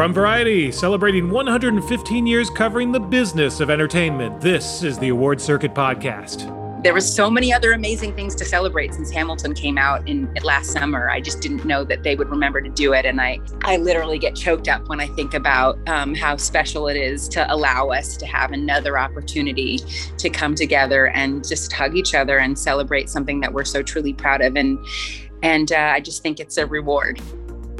From Variety, celebrating 115 years covering the business of entertainment, this is the Award Circuit Podcast. There were so many other amazing things to celebrate since Hamilton came out in last summer. I just didn't know that they would remember to do it, and I I literally get choked up when I think about um, how special it is to allow us to have another opportunity to come together and just hug each other and celebrate something that we're so truly proud of, and and uh, I just think it's a reward.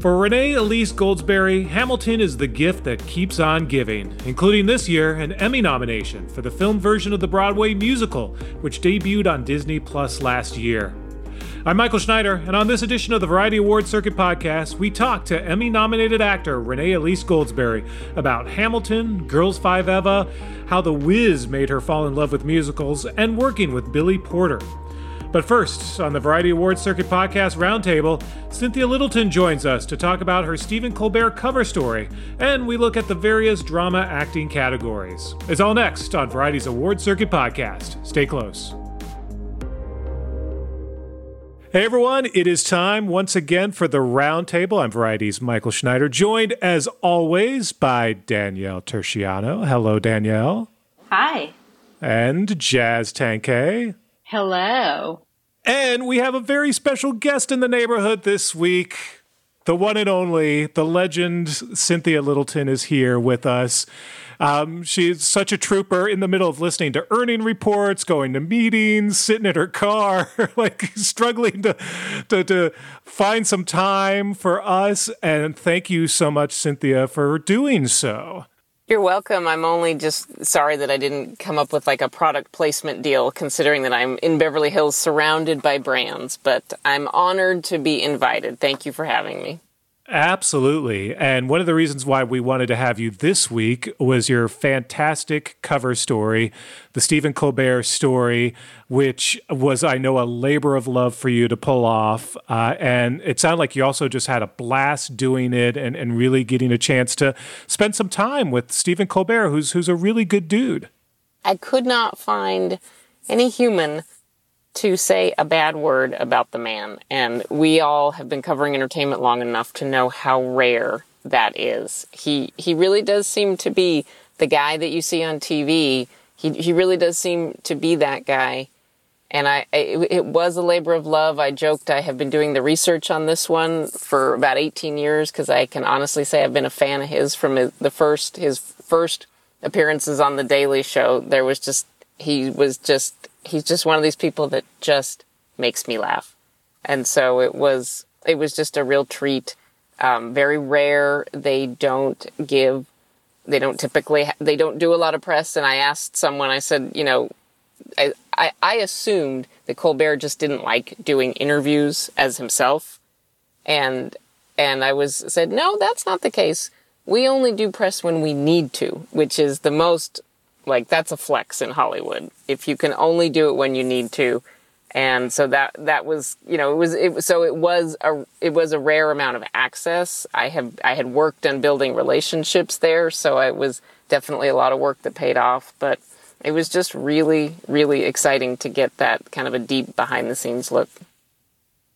For Renee Elise Goldsberry, Hamilton is the gift that keeps on giving, including this year an Emmy nomination for the film version of the Broadway musical, which debuted on Disney Plus last year. I'm Michael Schneider, and on this edition of the Variety Award Circuit podcast, we talk to Emmy nominated actor Renee Elise Goldsberry about Hamilton, Girls Five Eva, how The Wiz made her fall in love with musicals, and working with Billy Porter. But first, on the Variety Awards Circuit Podcast Roundtable, Cynthia Littleton joins us to talk about her Stephen Colbert cover story, and we look at the various drama acting categories. It's all next on Variety's Awards Circuit Podcast. Stay close. Hey everyone, it is time once again for the Roundtable. I'm Variety's Michael Schneider, joined as always by Danielle Turchiano. Hello, Danielle. Hi. And Jazz Tangcay. Hello. And we have a very special guest in the neighborhood this week. The one and only, the legend Cynthia Littleton is here with us. Um, she's such a trooper in the middle of listening to earning reports, going to meetings, sitting in her car, like struggling to, to, to find some time for us. And thank you so much, Cynthia, for doing so. You're welcome. I'm only just sorry that I didn't come up with like a product placement deal, considering that I'm in Beverly Hills surrounded by brands, but I'm honored to be invited. Thank you for having me. Absolutely. And one of the reasons why we wanted to have you this week was your fantastic cover story, the Stephen Colbert story, which was, I know, a labor of love for you to pull off. Uh, and it sounded like you also just had a blast doing it and, and really getting a chance to spend some time with Stephen Colbert, who's, who's a really good dude. I could not find any human to say a bad word about the man. And we all have been covering entertainment long enough to know how rare that is. He he really does seem to be the guy that you see on TV. He he really does seem to be that guy. And I it, it was a labor of love. I joked I have been doing the research on this one for about 18 years because I can honestly say I've been a fan of his from his, the first his first appearances on the Daily Show. There was just he was just he's just one of these people that just makes me laugh. And so it was, it was just a real treat. Um, very rare. They don't give, they don't typically, they don't do a lot of press. And I asked someone, I said, you know, I, I, I assumed that Colbert just didn't like doing interviews as himself. And, and I was said, no, that's not the case. We only do press when we need to, which is the most like that's a flex in Hollywood. If you can only do it when you need to. And so that that was, you know, it was it so it was a it was a rare amount of access. I have I had worked on building relationships there, so it was definitely a lot of work that paid off, but it was just really really exciting to get that kind of a deep behind the scenes look.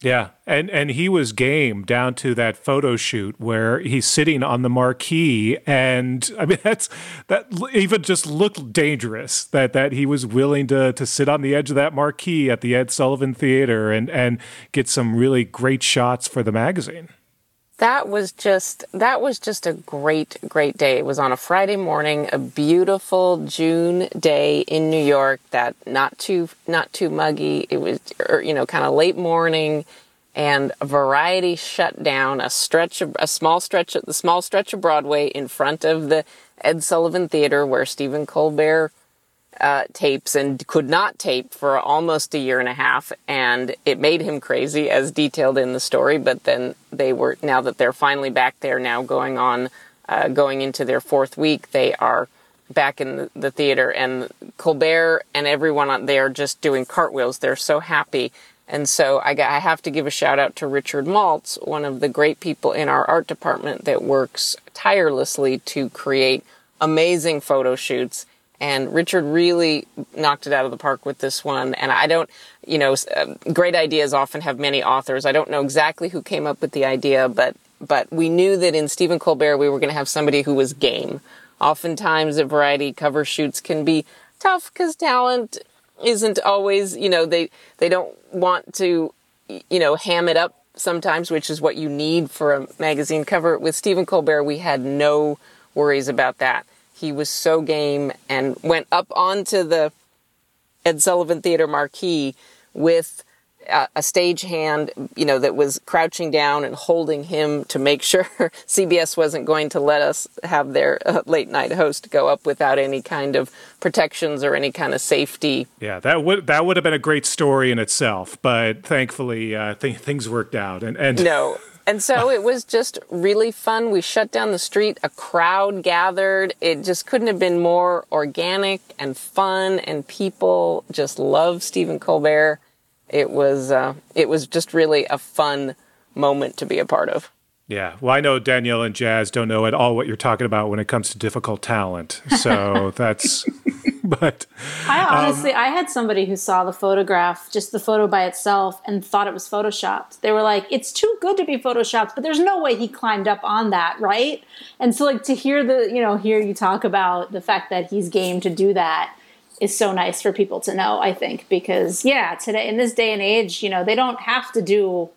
Yeah, and and he was game down to that photo shoot where he's sitting on the marquee, and I mean that's that even just looked dangerous that that he was willing to to sit on the edge of that marquee at the Ed Sullivan Theater and and get some really great shots for the magazine. That was just that was just a great great day. It was on a Friday morning, a beautiful June day in New York. That not too not too muggy. It was er, you know kind of late morning, and a Variety shut down a stretch of a small stretch of the small stretch of Broadway in front of the Ed Sullivan Theater where Stephen Colbert uh, tapes and could not tape for almost a year and a half, and it made him crazy, as detailed in the story. But then they were now that they're finally back there, now going on, uh, going into their fourth week, they are back in the, the theater, and Colbert and everyone on there just doing cartwheels. They're so happy. And so I, got, I have to give a shout out to Richard Maltz, one of the great people in our art department that works tirelessly to create amazing photo shoots and Richard really knocked it out of the park with this one. And I don't, you know, uh, great ideas often have many authors. I don't know exactly who came up with the idea, but but we knew that in Stephen Colbert we were going to have somebody who was game. Oftentimes, at variety cover shoots can be tough because talent isn't always, you know, they they don't want to, you know, ham it up sometimes, which is what you need for a magazine cover. With Stephen Colbert, we had no worries about that. He was so game and went up onto the Ed Sullivan Theater marquee with a, a stagehand, you know, that was crouching down and holding him to make sure CBS wasn't going to let us have their uh, late night host go up without any kind of protections or any kind of safety. Yeah, that would that would have been a great story in itself, but thankfully uh, th- things worked out. And and no. And so it was just really fun. We shut down the street. A crowd gathered. It just couldn't have been more organic and fun. And people just love Stephen Colbert it was uh, it was just really a fun moment to be a part of. Yeah, well, I know Danielle and Jazz don't know at all what you're talking about when it comes to difficult talent. So that's, but I honestly, um, I had somebody who saw the photograph, just the photo by itself, and thought it was photoshopped. They were like, "It's too good to be photoshopped," but there's no way he climbed up on that, right? And so, like to hear the, you know, hear you talk about the fact that he's game to do that is so nice for people to know, I think, because yeah, today in this day and age, you know, they don't have to do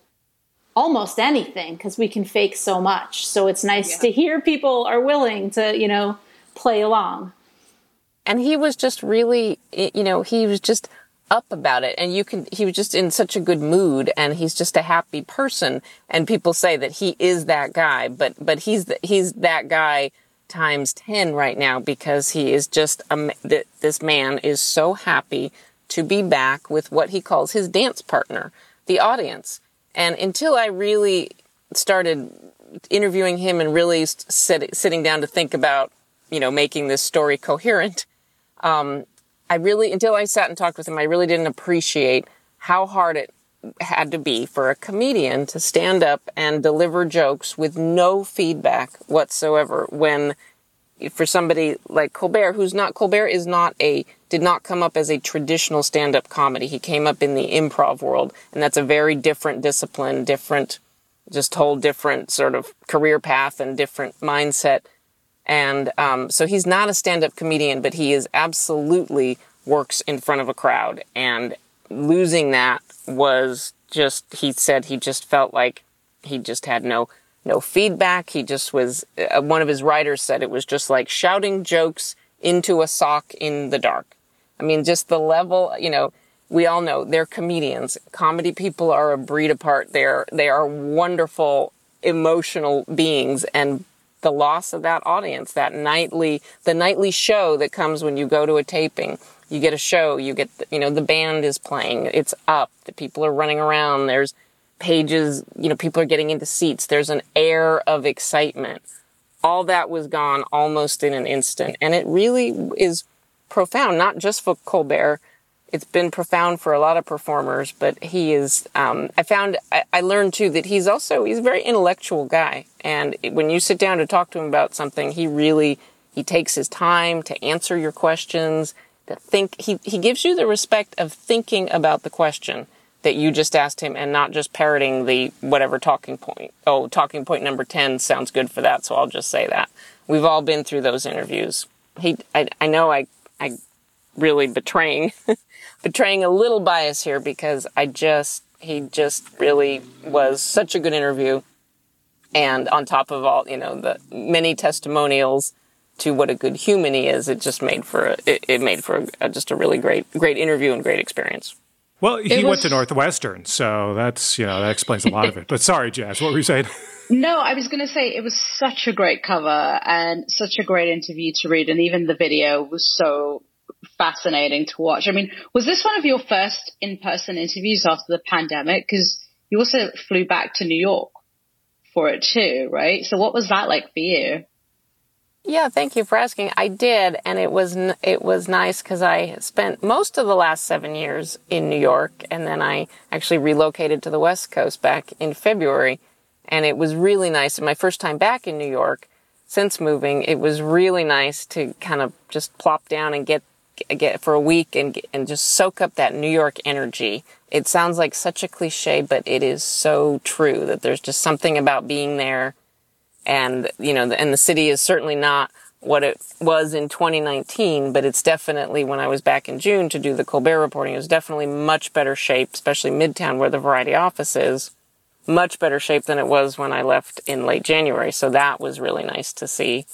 almost anything because we can fake so much. So it's nice yeah. to hear people are willing to, you know, play along. And he was just really, you know, he was just up about it and you can he was just in such a good mood and he's just a happy person and people say that he is that guy but but he's the, he's that guy times 10 right now because he is just, a, this man is so happy to be back with what he calls his dance partner, the audience. And until I really started interviewing him and really sit, sitting down to think about, you know, making this story coherent, um, I really, until I sat and talked with him, I really didn't appreciate how hard it had to be for a comedian to stand up and deliver jokes with no feedback whatsoever when for somebody like Colbert who's not Colbert is not a did not come up as a traditional stand-up comedy. He came up in the improv world and that's a very different discipline different just whole different sort of career path and different mindset. And um, so he's not a stand-up comedian but he is absolutely works in front of a crowd. And losing that was just, he said he just felt like he just had no, no feedback. He just was, uh, one of his writers said it was just like shouting jokes into a sock in the dark. I mean, just the level, you know, we all know they're comedians. Comedy people are a breed apart. They're, they are wonderful, emotional beings and the loss of that audience, that nightly, the nightly show that comes when you go to a taping you get a show, you get, you know, the band is playing, it's up, the people are running around, there's pages, you know, people are getting into seats, there's an air of excitement. All that was gone almost in an instant. And it really is profound, not just for Colbert. It's been profound for a lot of performers, but he is, um, I found, I, I learned too that he's also, he's a very intellectual guy. And when you sit down to talk to him about something, he really, he takes his time to answer your questions to think he, he gives you the respect of thinking about the question that you just asked him and not just parroting the whatever talking point. Oh, talking point number 10 sounds good for that, so I'll just say that. We've all been through those interviews. He, I, I know I, I really betraying, betraying a little bias here because I just, he just really was such a good interview. And on top of all, you know, the many testimonials to what a good human he is, it just made for a, it, it made for a, just a really great great interview and great experience. Well, he was, went to Northwestern, so that's you know that explains a lot of it. But sorry, Jazz, what were you saying? No, I was going to say it was such a great cover and such a great interview to read, and even the video was so fascinating to watch. I mean, was this one of your first in-person interviews after the pandemic? Because you also flew back to New York for it too, right? So what was that like for you? Yeah, thank you for asking. I did, and it was it was nice because I spent most of the last seven years in New York, and then I actually relocated to the West Coast back in February, and it was really nice. And my first time back in New York since moving, it was really nice to kind of just plop down and get get for a week and and just soak up that New York energy. It sounds like such a cliche, but it is so true that there's just something about being there, and you know, and the city is certainly not what it was in 2019, but it's definitely when I was back in June to do the Colbert reporting, it was definitely much better shape, especially Midtown where the Variety office is, much better shape than it was when I left in late January. So that was really nice to see.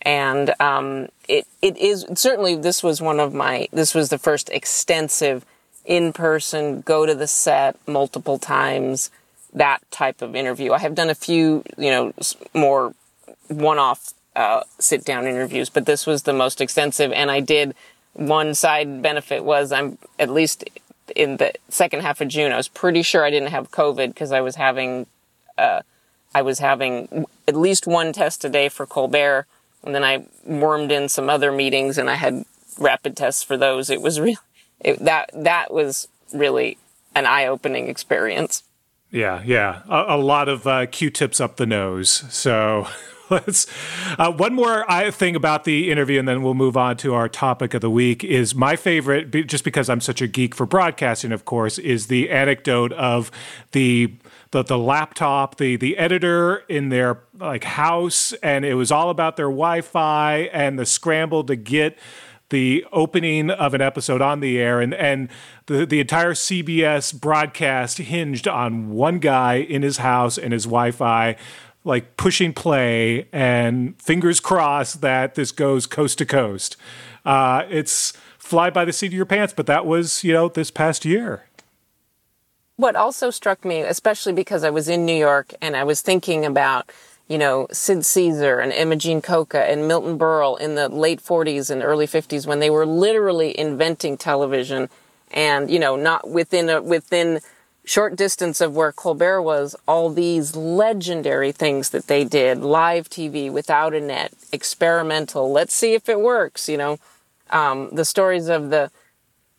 And um, it it is certainly this was one of my this was the first extensive in person go to the set multiple times that type of interview. I have done a few you know more one off uh, sit down interviews, but this was the most extensive. And I did one side benefit was I'm at least in the second half of June. I was pretty sure I didn't have COVID because I was having uh, I was having at least one test a day for Colbert and then I wormed in some other meetings and I had rapid tests for those. It was really, it, that, that was really an eye opening experience. Yeah, yeah. A, a lot of uh, Q-tips up the nose. So let's. Uh, one more thing about the interview, and then we'll move on to our topic of the week. Is my favorite, just because I'm such a geek for broadcasting, of course, is the anecdote of the the the laptop, the the editor in their like house, and it was all about their Wi-Fi and the scramble to get the opening of an episode on the air and and the the entire CBS broadcast hinged on one guy in his house and his Wi-Fi like pushing play and fingers crossed that this goes coast to coast. Uh, it's fly by the seat of your pants, but that was, you know, this past year. What also struck me, especially because I was in New York and I was thinking about, you know, Sid Caesar and Imogene Coca and Milton Berle in the late 40s and early 50s when they were literally inventing television and, you know, not within a, within short distance of where Colbert was, all these legendary things that they did, live TV without a net, experimental, let's see if it works, you know, um, the stories of the,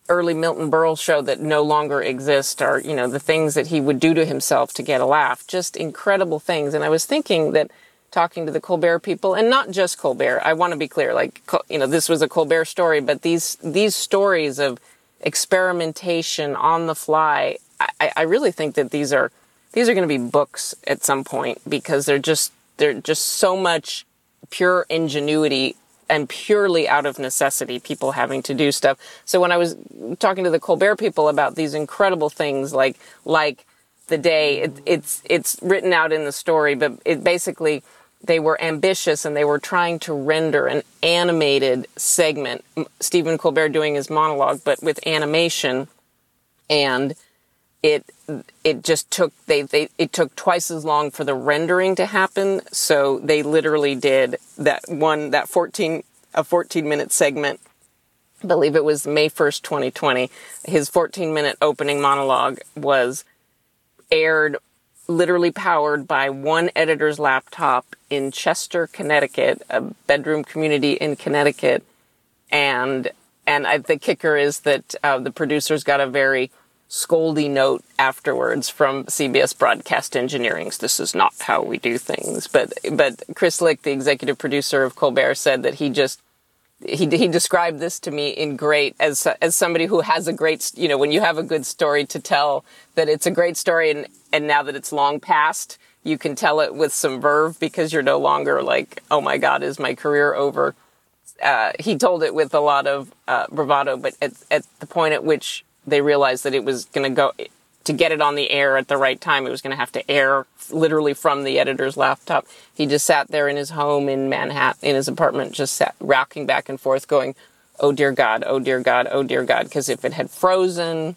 early Milton Berle show that no longer exist are, you know, the things that he would do to himself to get a laugh. Just incredible things. And I was thinking that talking to the Colbert people and not just Colbert. I want to be clear, like, you know, this was a Colbert story, but these, these stories of experimentation on the fly, I, I really think that these are, these are going to be books at some point because they're just, they're just so much pure ingenuity and purely out of necessity, people having to do stuff. So when I was talking to the Colbert people about these incredible things, like like the day, it, it's it's written out in the story, but it basically they were ambitious and they were trying to render an animated segment. Stephen Colbert doing his monologue, but with animation, and it it just took they, they it took twice as long for the rendering to happen. So they literally did that one that 14 a 14 minute segment. I believe it was May 1st 2020 his 14 minute opening monologue was aired literally powered by one editor's laptop in Chester Connecticut a bedroom community in Connecticut. And and I, the kicker is that uh, the producers got a very scoldy note afterwards from CBS Broadcast Engineering's This is not how we do things. But but Chris Licht, the executive producer of Colbert, said that he just he he described this to me in great as as somebody who has a great you know when you have a good story to tell that it's a great story and and now that it's long past you can tell it with some verve because you're no longer like oh my god is my career over. Uh, he told it with a lot of uh, bravado, but at, at the point at which they realized that it was going to go to get it on the air at the right time. It was going to have to air literally from the editor's laptop. He just sat there in his home in Manhattan, in his apartment, just sat rocking back and forth, going, "Oh dear God, oh dear God, oh dear God." Because if it had frozen,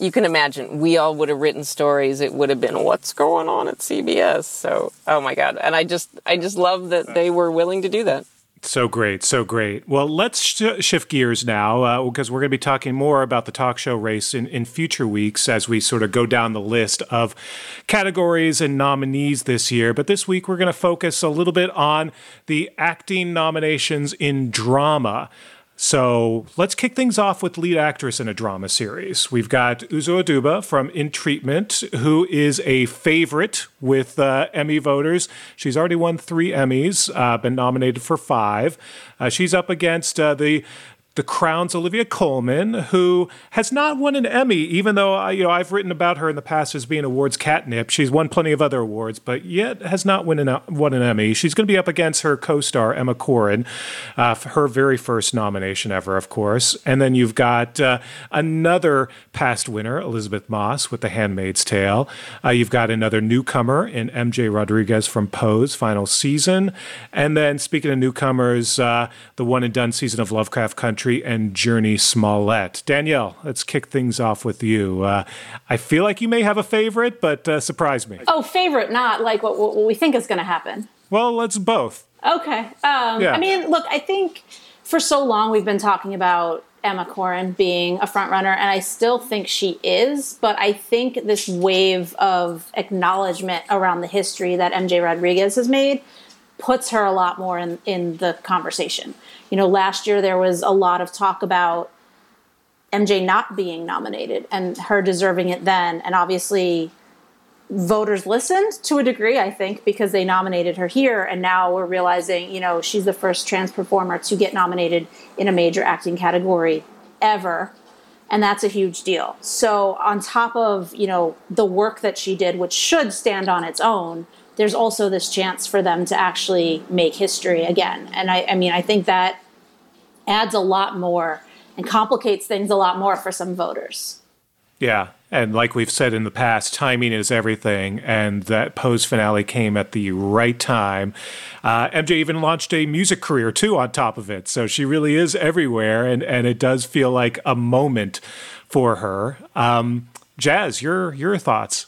you can imagine we all would have written stories. It would have been, "What's going on at CBS?" So, oh my God, and I just, I just love that they were willing to do that. So great, so great. Well, let's sh- shift gears now uh, because we're going to be talking more about the talk show race in, in future weeks as we sort of go down the list of categories and nominees this year. But this week, we're going to focus a little bit on the acting nominations in drama. So let's kick things off with lead actress in a drama series. We've got Uzo Aduba from In Treatment, who is a favorite with uh, Emmy voters. She's already won three Emmys, uh, been nominated for five. Uh, she's up against uh, the the Crown's Olivia Colman, who has not won an Emmy, even though you know I've written about her in the past as being awards catnip. She's won plenty of other awards, but yet has not won an, won an Emmy. She's going to be up against her co-star Emma Corrin, uh, her very first nomination ever, of course. And then you've got uh, another past winner, Elisabeth Moss, with The Handmaid's Tale. Uh, you've got another newcomer in MJ Rodriguez from Pose, final season. And then speaking of newcomers, uh, the one and done season of Lovecraft Country and Jurnee Smollett. Danielle, let's kick things off with you. Uh, I feel like you may have a favorite, but uh, surprise me. Oh, favorite, not like what, what we think is going to happen. Well, let's both. Okay. Um, yeah. I mean, look, I think for so long we've been talking about Emma Corrin being a front runner, and I still think she is. But I think this wave of acknowledgement around the history that MJ Rodriguez has made puts her a lot more in, in the conversation. You know, last year there was a lot of talk about MJ not being nominated and her deserving it then. And obviously, voters listened to a degree, I think, because they nominated her here. And now we're realizing, you know, she's the first trans performer to get nominated in a major acting category ever. And that's a huge deal. So, on top of, you know, the work that she did, which should stand on its own, there's also this chance for them to actually make history again. And I, I mean, I think that adds a lot more and complicates things a lot more for some voters. Yeah. And like we've said in the past, timing is everything. And that Pose finale came at the right time. Uh, MJ even launched a music career too on top of it. So she really is everywhere. And, and it does feel like a moment for her. Um, Jazz, your, your thoughts?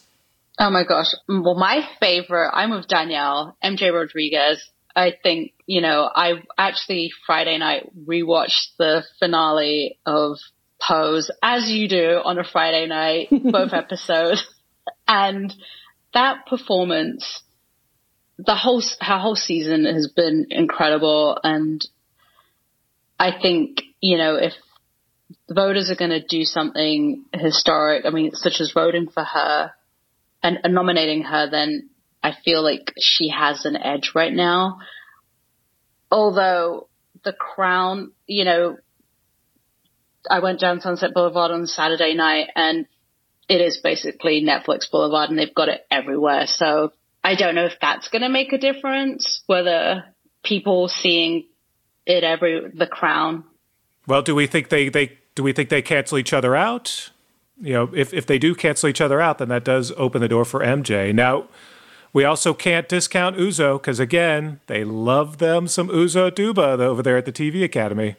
Oh my gosh. Well, my favorite, I'm with Danielle, MJ Rodriguez. I think, you know, I actually Friday night rewatched the finale of Pose, as you do on a Friday night, both episodes. And that performance, the whole, her whole season has been incredible. And I think, you know, if the voters are going to do something historic, I mean, such as voting for her, and, nominating her, then I feel like she has an edge right now. Although the crown, you know, I went down Sunset Boulevard on Saturday night and it is basically Netflix Boulevard and they've got it everywhere. So I don't know if that's going to make a difference, whether people seeing it every, the crown. Well, do we think they, they, do we think they cancel each other out? You know, if, if they do cancel each other out, then that does open the door for MJ. Now, we also can't discount Uzo because, again, they love them some Uzo Aduba over there at the TV Academy.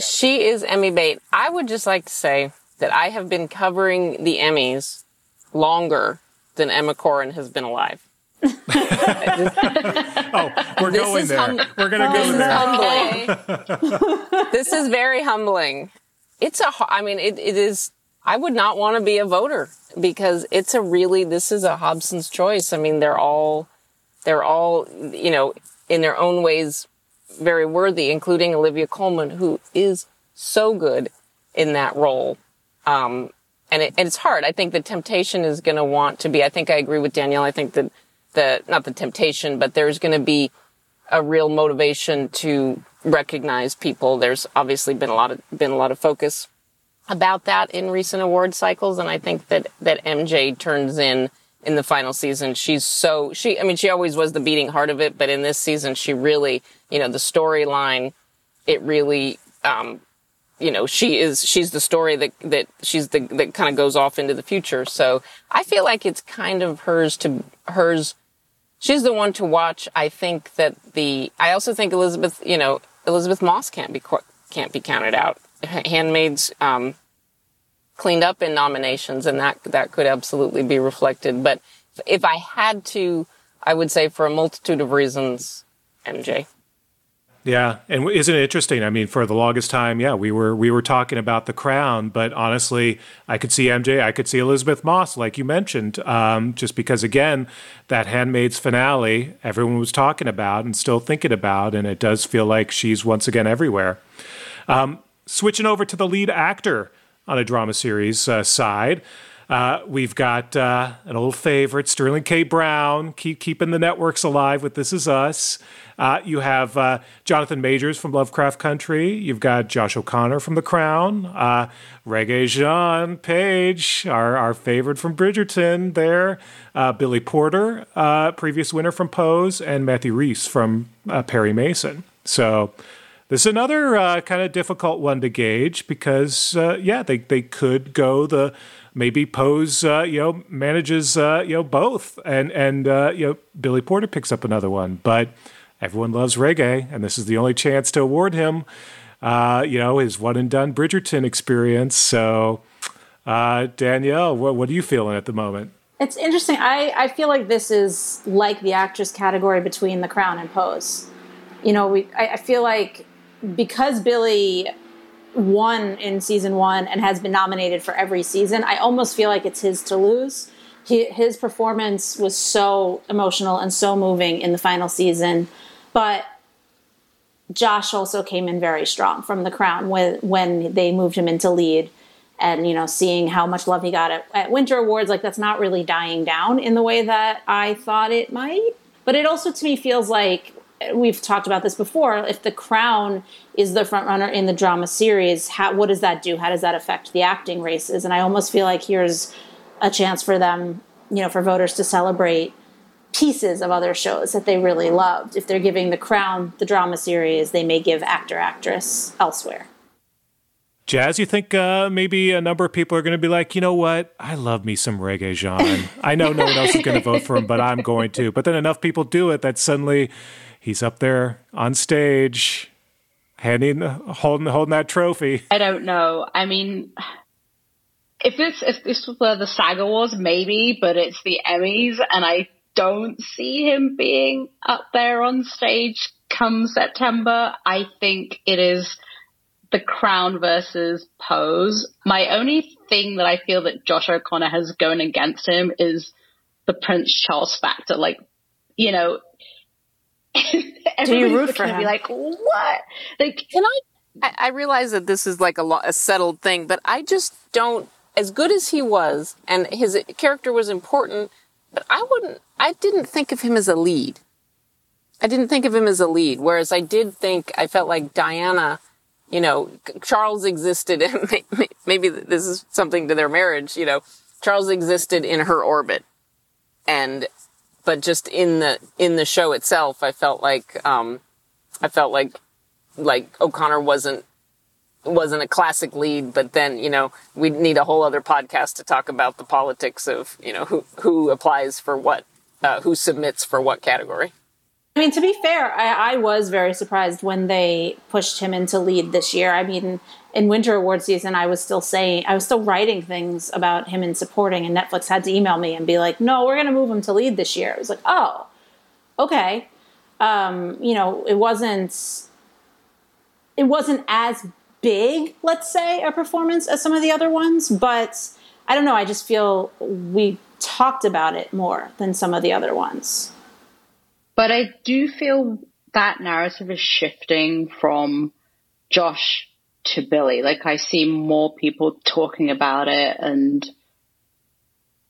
She is Emmy bait. I would just like to say that I have been covering the Emmys longer than Emma Corrin has been alive. oh, we're this going there. Hum- we're going to go there. Humbling. this is very humbling. It's a. I mean, it, it is I would not want to be a voter because it's a really, this is a Hobson's choice. I mean, they're all, they're all, you know, in their own ways very worthy, including Olivia Colman, who is so good in that role. Um, and, it, and it's hard. I think the temptation is going to want to be, I think I agree with Danielle. I think that the, not the temptation, but there's going to be a real motivation to recognize people. There's obviously been a lot of, been a lot of focus about that in recent award cycles. And I think that, that MJ turns in in the final season. She's so, she, I mean, she always was the beating heart of it, but in this season, she really, you know, the storyline, it really, um, you know, she is, she's the story that, that she's the, that kind of goes off into the future. So I feel like it's kind of hers to, hers, she's the one to watch. I think that the, I also think Elisabeth, you know, Elisabeth Moss can't be, can't be counted out. Handmaids, um, cleaned up in nominations and that, that could absolutely be reflected. But if I had to, I would say for a multitude of reasons, MJ. Yeah, and isn't it interesting? I mean, for the longest time, yeah, we were we were talking about the crown, but honestly, I could see MJ, I could see Elisabeth Moss, like you mentioned, um, just because again, that Handmaid's finale, everyone was talking about and still thinking about, and it does feel like she's once again everywhere. Um, switching over to the lead actor on a drama series uh, side. Uh, we've got uh, an old favorite, Sterling K. Brown, keep keeping the networks alive with This Is Us. Uh, you have uh, Jonathan Majors from Lovecraft Country. You've got Josh O'Connor from The Crown. Uh, Regé-Jean Page, our, our favorite from Bridgerton, there. Uh, Billy Porter, previous winner from Pose, and Matthew Rhys from Perry Mason. So this is another uh, kind of difficult one to gauge because, yeah, they, they could go the maybe Pose, uh, you know, manages, uh, you know, both, and and uh, you know, Billy Porter picks up another one. But everyone loves Regé, and this is the only chance to award him, uh, you know, his one and done Bridgerton experience. So, uh, Danielle, what what are you feeling at the moment? It's interesting. I, I feel like this is like the actress category between The Crown and Pose. You know, we I, I feel like because Billy won in season one and has been nominated for every season, I almost feel like it's his to lose. He, his performance was so emotional and so moving in the final season, but Josh also came in very strong from the crown when when they moved him into lead, and you know seeing how much love he got at, at Winter Awards, like that's not really dying down in the way that I thought it might. But it also to me feels like we've talked about this before. If the crown is the front runner in the drama series, how, what does that do? How does that affect the acting races? And I almost feel like here's a chance for them, you know, for voters to celebrate pieces of other shows that they really loved. If they're giving the crown the drama series, they may give actor actress elsewhere. Jazz, you think uh, maybe a number of people are going to be like, you know what? I love me some Regé-Jean. I know no one else is going to vote for him, but I'm going to. But then enough people do it that suddenly he's up there on stage, handing, holding, holding that trophy. I don't know. I mean, if this if this were the SAG Awards, maybe, but it's the Emmys, and I don't see him being up there on stage come September. I think it is the Crown versus Pose. My only thing that I feel that Josh O'Connor has going against him is the Prince Charles factor. Like, you know, Do you root for him? Be like, what? Like, can I? I, I realize that this is like a, lo- a settled thing, but I just don't. As good as he was, and his character was important, but I wouldn't. I didn't think of him as a lead. I didn't think of him as a lead. Whereas I did think I felt like Diana. You know, Charles existed, and maybe this is something to their marriage. You know, Charles existed in her orbit, and but just in the in the show itself, I felt like um, I felt like like O'Connor wasn't wasn't a classic lead, but then you know we'd need a whole other podcast to talk about the politics of you know who who applies for what, uh, who submits for what category. I mean, to be fair, I, I, was very surprised when they pushed him into lead this year. I mean, in Winter Award season, I was still saying, I was still writing things about him in supporting, and Netflix had to email me and be like, no, we're going to move him to lead this year. I was like, oh, okay. Um, you know, it wasn't, it wasn't as big, let's say, a performance as some of the other ones, but I don't know. I just feel we talked about it more than some of the other ones. But I do feel that narrative is shifting from Josh to Billy. Like I see more people talking about it and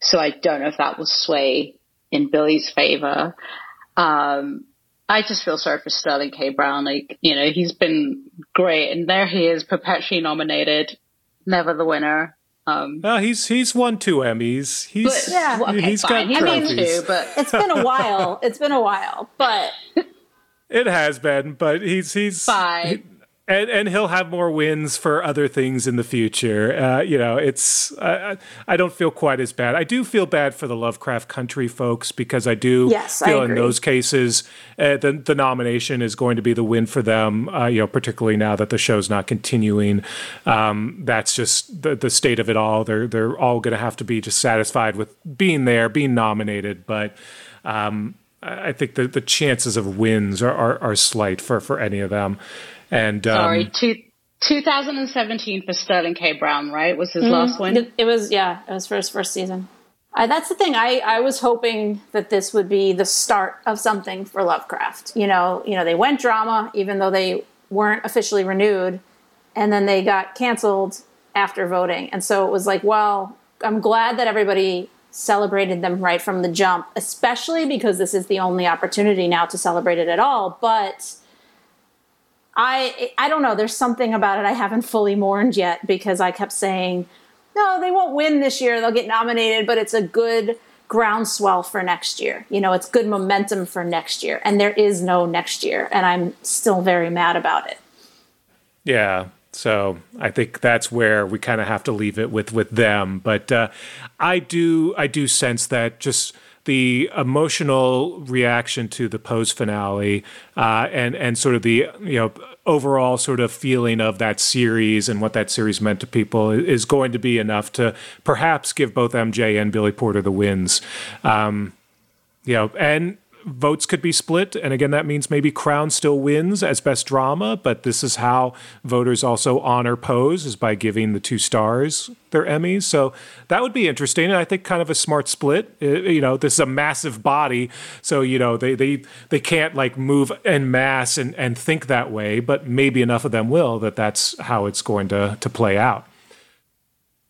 so I don't know if that will sway in Billy's favor. Um, I just feel sorry for Sterling K. Brown. Like, you know, he's been great and there he is perpetually nominated, never the winner. Um, well, he's he's won two Emmys. He's but, yeah, well, okay, he's fine. got trophies. I mean, two, but it's been a while. It's been a while, but it has been. But he's he's fine. And and he'll have more wins for other things in the future. Uh, you know, it's I, I don't feel quite as bad. I do feel bad for the Lovecraft Country folks because I do yes, feel I in those cases uh, the the nomination is going to be the win for them. Uh, you know, particularly now that the show's not continuing. Um, that's just the the state of it all. They're they're all going to have to be just satisfied with being there, being nominated, but. Um, I think the, the chances of wins are, are, are slight for, for any of them. And um, sorry, two, 2017 for Sterling K. Brown, right? Was his mm, last win? It, it, was, yeah, it was for his first season. I, that's the thing. I, I was hoping that this would be the start of something for Lovecraft. You know, you know, they went drama, even though they weren't officially renewed, and then they got canceled after voting. And so it was like, well, I'm glad that everybody celebrated them right from the jump, especially because this is the only opportunity now to celebrate it at all. But I I don't know. There's something about it I haven't fully mourned yet because I kept saying, no, they won't win this year. They'll get nominated, but it's a good groundswell for next year. You know, it's good momentum for next year. And there is no next year. And I'm still very mad about it. Yeah. So I think that's where we kind of have to leave it with with them. But uh, I do I do sense that just the emotional reaction to the Pose finale uh, and and sort of the you know overall sort of feeling of that series and what that series meant to people is going to be enough to perhaps give both MJ and Billy Porter the wins. Um, you know, and votes could be split. And again, that means maybe Crown still wins as best drama, but this is how voters also honor Pose is by giving the two stars their Emmys. So that would be interesting. And I think kind of a smart split. Uh, you know, this is a massive body. So, you know, they, they, they can't like move en masse and, and think that way, but maybe enough of them will that that's how it's going to, to play out.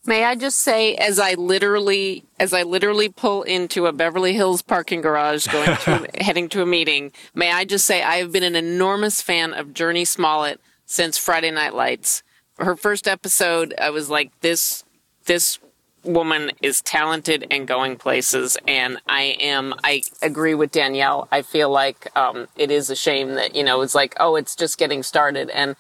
May I just say, as I literally, as I literally pull into a Beverly Hills parking garage, going to heading to a meeting, may I just say I have been an enormous fan of Jurnee Smollett since Friday Night Lights. Her first episode, I was like, this, this woman is talented and going places, and I am. I agree with Danielle. I feel like um, it is a shame that you know it's like, oh, it's just getting started, and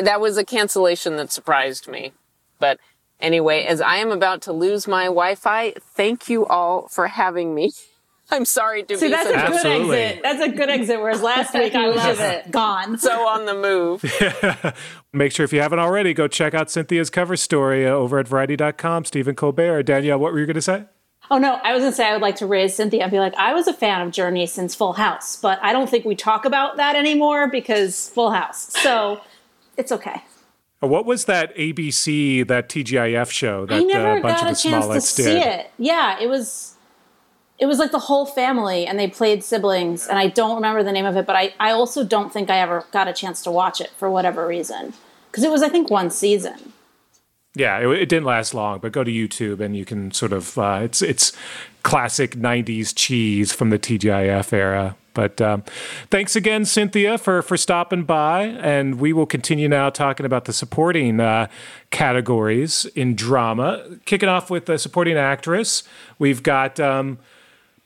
that was a cancellation that surprised me, but Anyway, as I am about to lose my Wi-Fi, thank you all for having me. I'm sorry to See, be that's so, a good Absolutely. exit. That's a good exit. Whereas last week I was Love just gone. so on the move. Make sure if you haven't already, go check out Cynthia's cover story uh, over at variety.com. Stephen Colbert. Danielle, what were you going to say? Oh no, I was gonna say I would like to raise Cynthia and be like, I was a fan of Jurnee since Full House, but I don't think we talk about that anymore because Full House. So it's okay. What was that ABC, that TGIF show that I never uh, a bunch got of a the chance to see did? it. Yeah, it was it was like the whole family and they played siblings and I don't remember the name of it, but I, I also don't think I ever got a chance to watch it for whatever reason. Because it was I think one season. Yeah, it, it didn't last long, but go to YouTube and you can sort of uh, it's it's classic '90s cheese from the TGIF era. But um, thanks again, Cynthia, for for stopping by, and we will continue now talking about the supporting uh, categories in drama. Kicking off with the supporting actress, we've got. Um,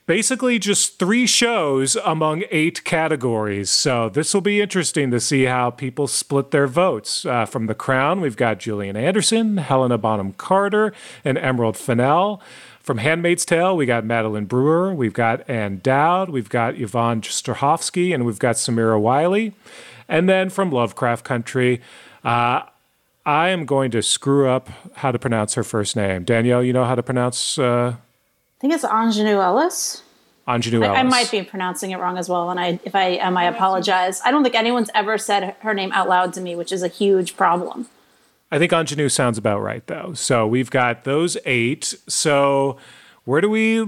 basically just three shows among eight categories. So this will be interesting to see how people split their votes. Uh, from The Crown, we've got Gillian Anderson, Helena Bonham Carter, and Emerald Fennell. From Handmaid's Tale, we got Madeline Brewer, we've got Ann Dowd, we've got Yvonne Strahovski, and we've got Samira Wiley. And then from Lovecraft Country, uh, I am going to screw up how to pronounce her first name. Danielle, you know how to pronounce uh, I think it's Aunjanue Ellis. Aunjanue Ellis? I, I might be pronouncing it wrong as well, and I if I am, I apologize. I don't think anyone's ever said her name out loud to me, which is a huge problem. I think Aunjanue sounds about right, though. So we've got those eight. So where do we?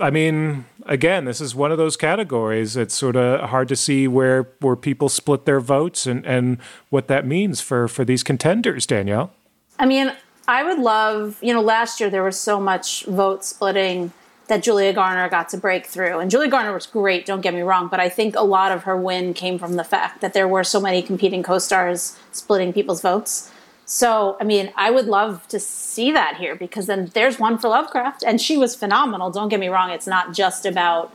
I mean, again, this is one of those categories. It's sort of hard to see where where people split their votes and and what that means for for these contenders. Danielle. I mean, I would love, you know, last year there was so much vote splitting that Julia Garner got to break through. And Julia Garner was great, don't get me wrong, but I think a lot of her win came from the fact that there were so many competing co stars splitting people's votes. So, I mean, I would love to see that here because then there's one for Lovecraft, and she was phenomenal. Don't get me wrong; it's not just about,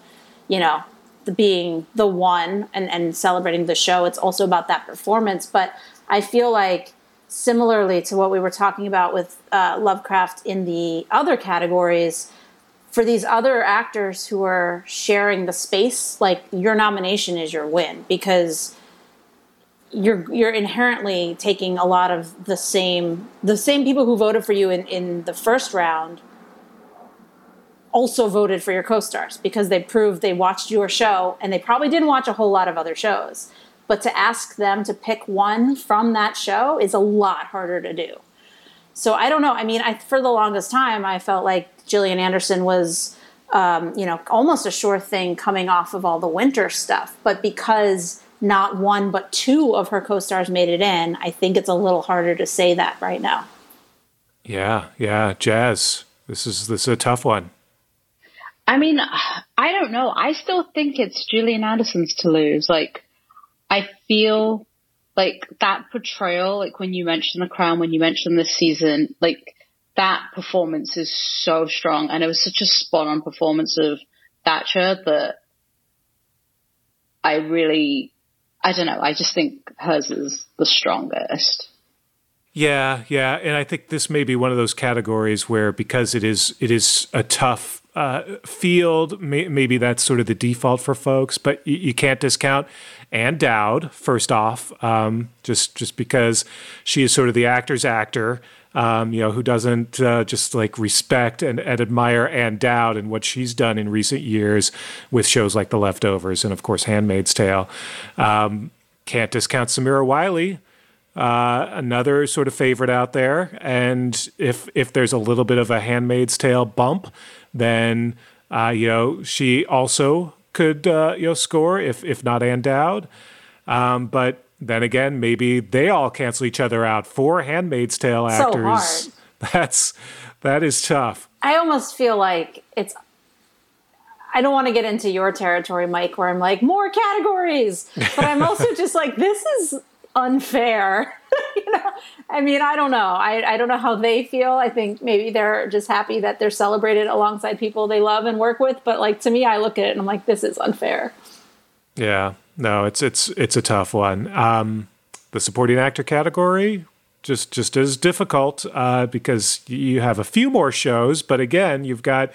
you know, the being the one and, and celebrating the show. It's also about that performance. But I feel like similarly to what we were talking about with uh, Lovecraft in the other categories, for these other actors who are sharing the space, like your nomination is your win because you're you're inherently taking a lot of the same the same people who voted for you in, in the first round also voted for your co-stars because they proved they watched your show and they probably didn't watch a whole lot of other shows. But to ask them to pick one from that show is a lot harder to do. So i don't know. I mean I, for the longest time i felt like gillian anderson was um, you know almost a sure thing coming off of all the winter stuff. But because not one but two of her co-stars made it in i think it's a little harder to say that right now Yeah, yeah, Jazz. This is this is a tough one. I mean, I don't know. I still think it's Gillian Anderson's to lose. Like, I feel like that portrayal, like when you mention The Crown, when you mention this season, like that performance is so strong. And it was such a spot on performance of Thatcher that I really, I don't know. I just think hers is the strongest. Yeah, yeah, and I think this may be one of those categories where because it is it is a tough uh, field, may, maybe that's sort of the default for folks, but you, you can't discount Ann Dowd first off, um, just just because she is sort of the actor's actor. Um, you know, who doesn't uh, just like respect and, and, admire Ann Dowd and what she's done in recent years with shows like The Leftovers and, of course, Handmaid's Tale. Um, can't discount Samira Wiley, uh, another sort of favorite out there. And if if there's a little bit of a Handmaid's Tale bump, then uh, you know she also could uh, you know score if if not Ann Dowd. Um, but then again, maybe they all cancel each other out. Four Handmaid's Tale actors. So that's that is tough. I almost feel like it's. I don't want to get into your territory, Mike, where I'm like more categories, but I'm also just like this is unfair. you know, I mean, I don't know. I, I don't know how they feel. I think maybe they're just happy that they're celebrated alongside people they love and work with. But like to me, I look at it and I'm like, this is unfair. Yeah, no, it's it's it's a tough one. Um, the supporting actor category just just as difficult uh, because you have a few more shows, but again, you've got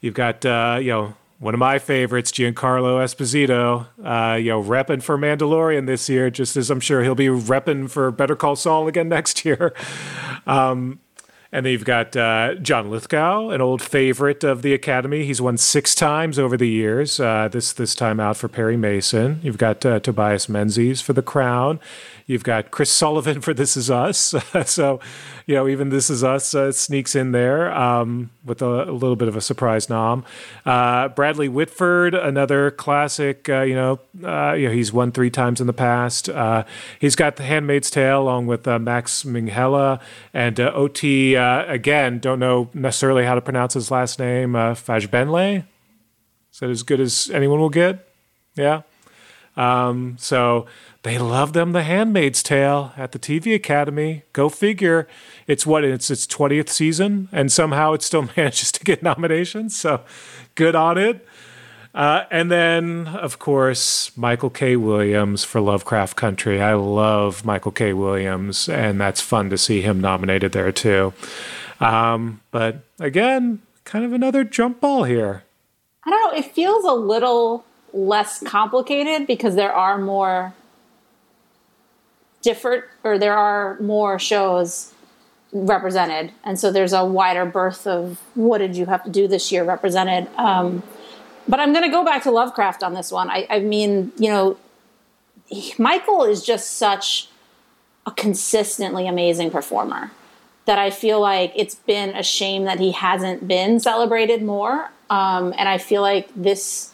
you've got uh, you know one of my favorites, Giancarlo Esposito, uh, you know, repping for Mandalorian this year, just as I'm sure he'll be repping for Better Call Saul again next year. Um, and then you've got uh, John Lithgow, an old favorite of the Academy. He's won six times over the years. Uh, this this time out for Perry Mason. You've got uh, Tobias Menzies for The Crown. You've got Chris Sullivan for This Is Us. so, you know, even This Is Us uh, sneaks in there um, with a, a, little bit of a surprise nom. Uh, Bradley Whitford, another classic. Uh, you know, uh, you know, he's won three times in the past. Uh, he's got The Handmaid's Tale along with uh, Max Minghella and OT. again, don't know necessarily how to pronounce his last name. Uh, Fagbenle. Is that as good as anyone will get? Yeah. Um, so they love them the Handmaid's Tale at the TV Academy. Go figure. It's what it's its twentieth season, and somehow it still manages to get nominations. So good on it. Uh, and then, of course, Michael K. Williams for Lovecraft Country. I love Michael K. Williams, and that's fun to see him nominated there too. Um, but again, kind of another jump ball here. I don't know. It feels a little less complicated because there are more different or there are more shows represented. And so there's a wider berth of what did you have to do this year represented. Um, but i'm going to go back to lovecraft on this one. I, I mean you know michael is just such a consistently amazing performer that i feel like it's been a shame that he hasn't been celebrated more. Um, and i feel like this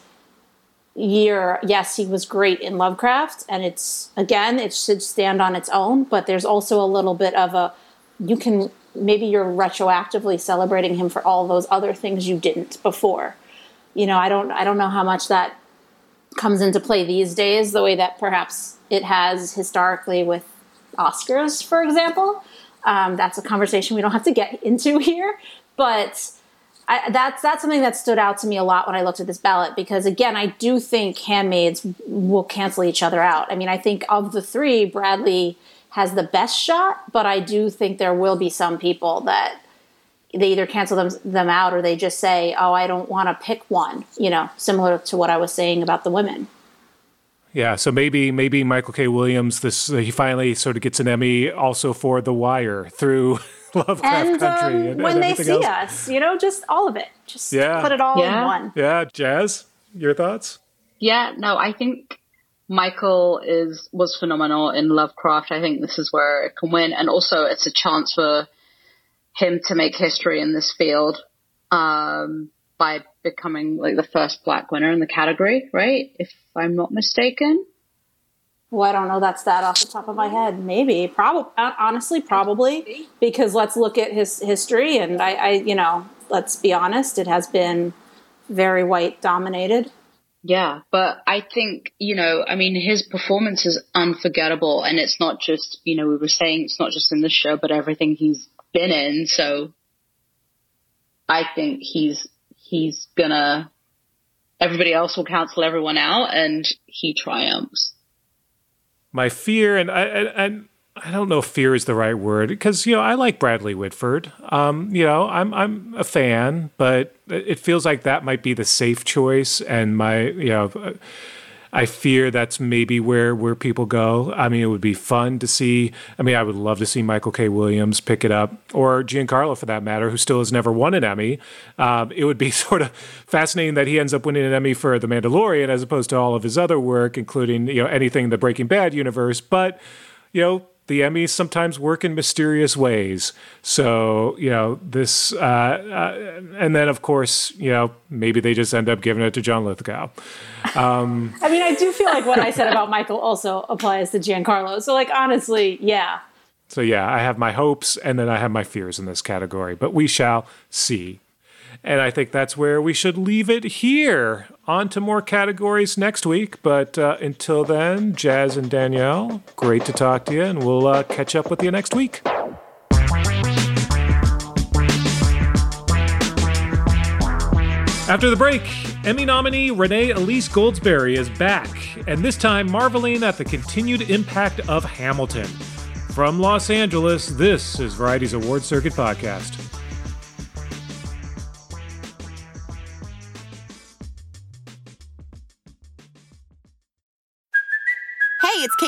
year, yes, he was great in Lovecraft, and it's again, it should stand on its own. But there's also a little bit of a you can maybe you're retroactively celebrating him for all those other things you didn't before. You know, I don't I don't know how much that comes into play these days, the way that perhaps it has historically with Oscars, for example. Um, that's a conversation we don't have to get into here, but I, that's that's something that stood out to me a lot when I looked at this ballot because again, I do think handmaids will cancel each other out. I mean, I think of the three, Bradley has the best shot, but I do think there will be some people that they either cancel them them out or they just say, "Oh, I don't want to pick one." You know, similar to what I was saying about the women. Yeah, so maybe maybe Michael K. Williams this he finally sort of gets an Emmy also for The Wire through Lovecraft and, Country um, and, when and they see else. us, you know, just all of it. Just Yeah. put it all Yeah. in one. Yeah, Jazz, your thoughts? Yeah, no, I think Michael is was phenomenal in Lovecraft. I think this is where it can win, and also it's a chance for him to make history in this field um, by becoming like the first black winner in the category, right? If I'm not mistaken. Well, I don't know That's that off the top of my head. Maybe, probably, uh, honestly, probably, because let's look at his history, and I, I, you know, Let's be honest, it has been very white dominated. Yeah, but I think, you know, I mean, his performance is unforgettable. And it's not just, you know, we were saying it's not just in this show, but everything he's been in. So I think he's, he's gonna, everybody else will cancel everyone out and he triumphs. My fear, and I, and I don't know if fear is the right word because you know I like Bradley Whitford. Um, you know I'm I'm a fan, but it feels like that might be the safe choice, and my you know. I fear that's maybe where where people go. I mean, it would be fun to see. I mean, I would love to see Michael K. Williams pick it up, or Giancarlo for that matter, who still has never won an Emmy. Um, it would be sort of fascinating that he ends up winning an Emmy for The Mandalorian as opposed to all of his other work, including you know anything in the Breaking Bad universe. But you know, the Emmys sometimes work in mysterious ways. So, you know, this, uh, uh, and then of course, you know, maybe they just end up giving it to John Lithgow. Um, I mean, I do feel like what I said about Michael also applies to Giancarlo. So, like, honestly, yeah. So, yeah, I have my hopes and then I have my fears in this category, but we shall see. And I think that's where we should leave it here. On to more categories next week. But uh, until then, Jazz and Danielle, great to talk to you, and we'll uh, catch up with you next week. After the break, Emmy nominee Renee Elise Goldsberry is back, and this time marveling at the continued impact of Hamilton. From Los Angeles, this is Variety's Award Circuit Podcast.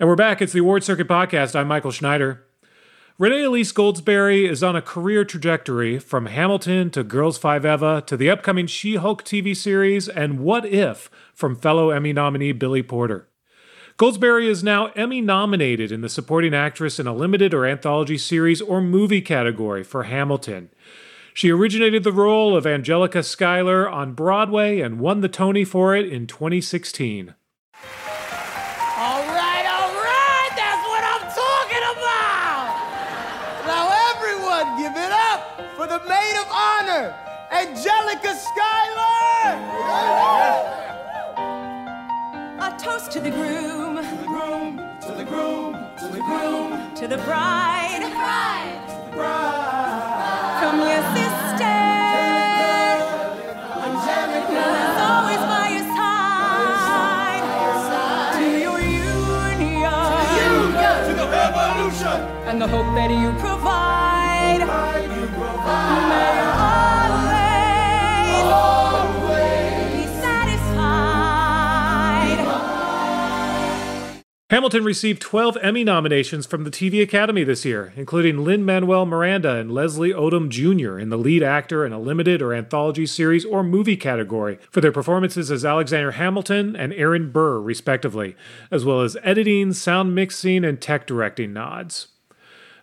And we're back. It's the Award Circuit Podcast. I'm Michael Schneider. Renee Elise Goldsberry is on a career trajectory from Hamilton to Girls Five Eva to the upcoming She Hulk TV series and What If from fellow Emmy nominee Billy Porter. Goldsberry is now Emmy nominated in the Supporting Actress in a Limited or Anthology Series or Movie category for Hamilton. She originated the role of Angelica Schuyler on Broadway and won the Tony for it in 2016. Angelica Schuyler! A toast to the groom. To the groom, to the groom, to the groom. To the bride. To the bride. To the bride. From your sister. Angelica. always by your side. To your union. To the union. To the revolution. And the hope that you Hamilton received 12 Emmy nominations from the TV Academy this year, including Lin Manuel Miranda and Leslie Odom Jr. in the lead actor in a limited or anthology series or movie category for their performances as Alexander Hamilton and Aaron Burr, respectively, as well as editing, sound mixing, and tech directing nods.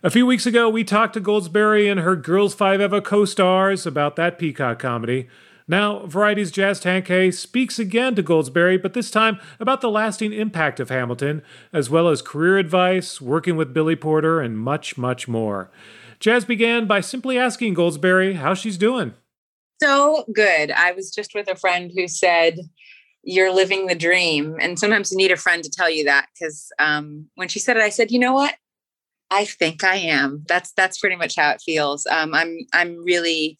A few weeks ago, we talked to Goldsberry and her Girls Five Eva co stars about that Peacock comedy. Now, Variety's Jazz Tangcay speaks again to Goldsberry, but this time about the lasting impact of Hamilton, as well as career advice, working with Billy Porter, and much, much more. Jazz began by simply asking Goldsberry how she's doing. So good. I was just with a friend who said, You're living the dream. And sometimes you need a friend to tell you that because um, when she said it, I said, You know what? I think I am. That's that's pretty much how it feels. Um, I'm I'm really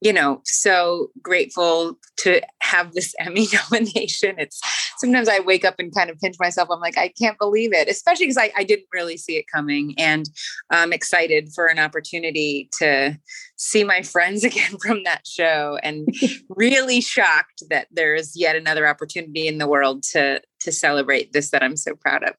you know, so grateful to have this Emmy nomination. It's sometimes I wake up and kind of pinch myself. I'm like, I can't believe it, especially because I, I, didn't really see it coming. And I'm excited for an opportunity to see my friends again from that show and really shocked that there's yet another opportunity in the world to to celebrate this that I'm so proud of.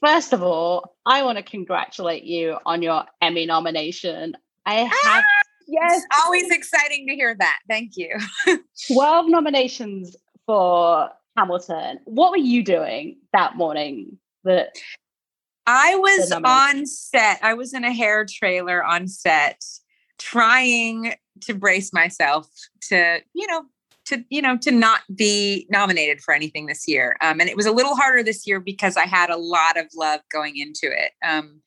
First of all, I want to congratulate you on your Emmy nomination. I have ah! Yes. It's always exciting to hear that. Thank you. 12 nominations for Hamilton. What were you doing that morning? That I was on set. I was in a hair trailer on set trying to brace myself to, you know, to, you know, to not be nominated for anything this year. Um, and it was a little harder this year because I had a lot of love going into it. Um,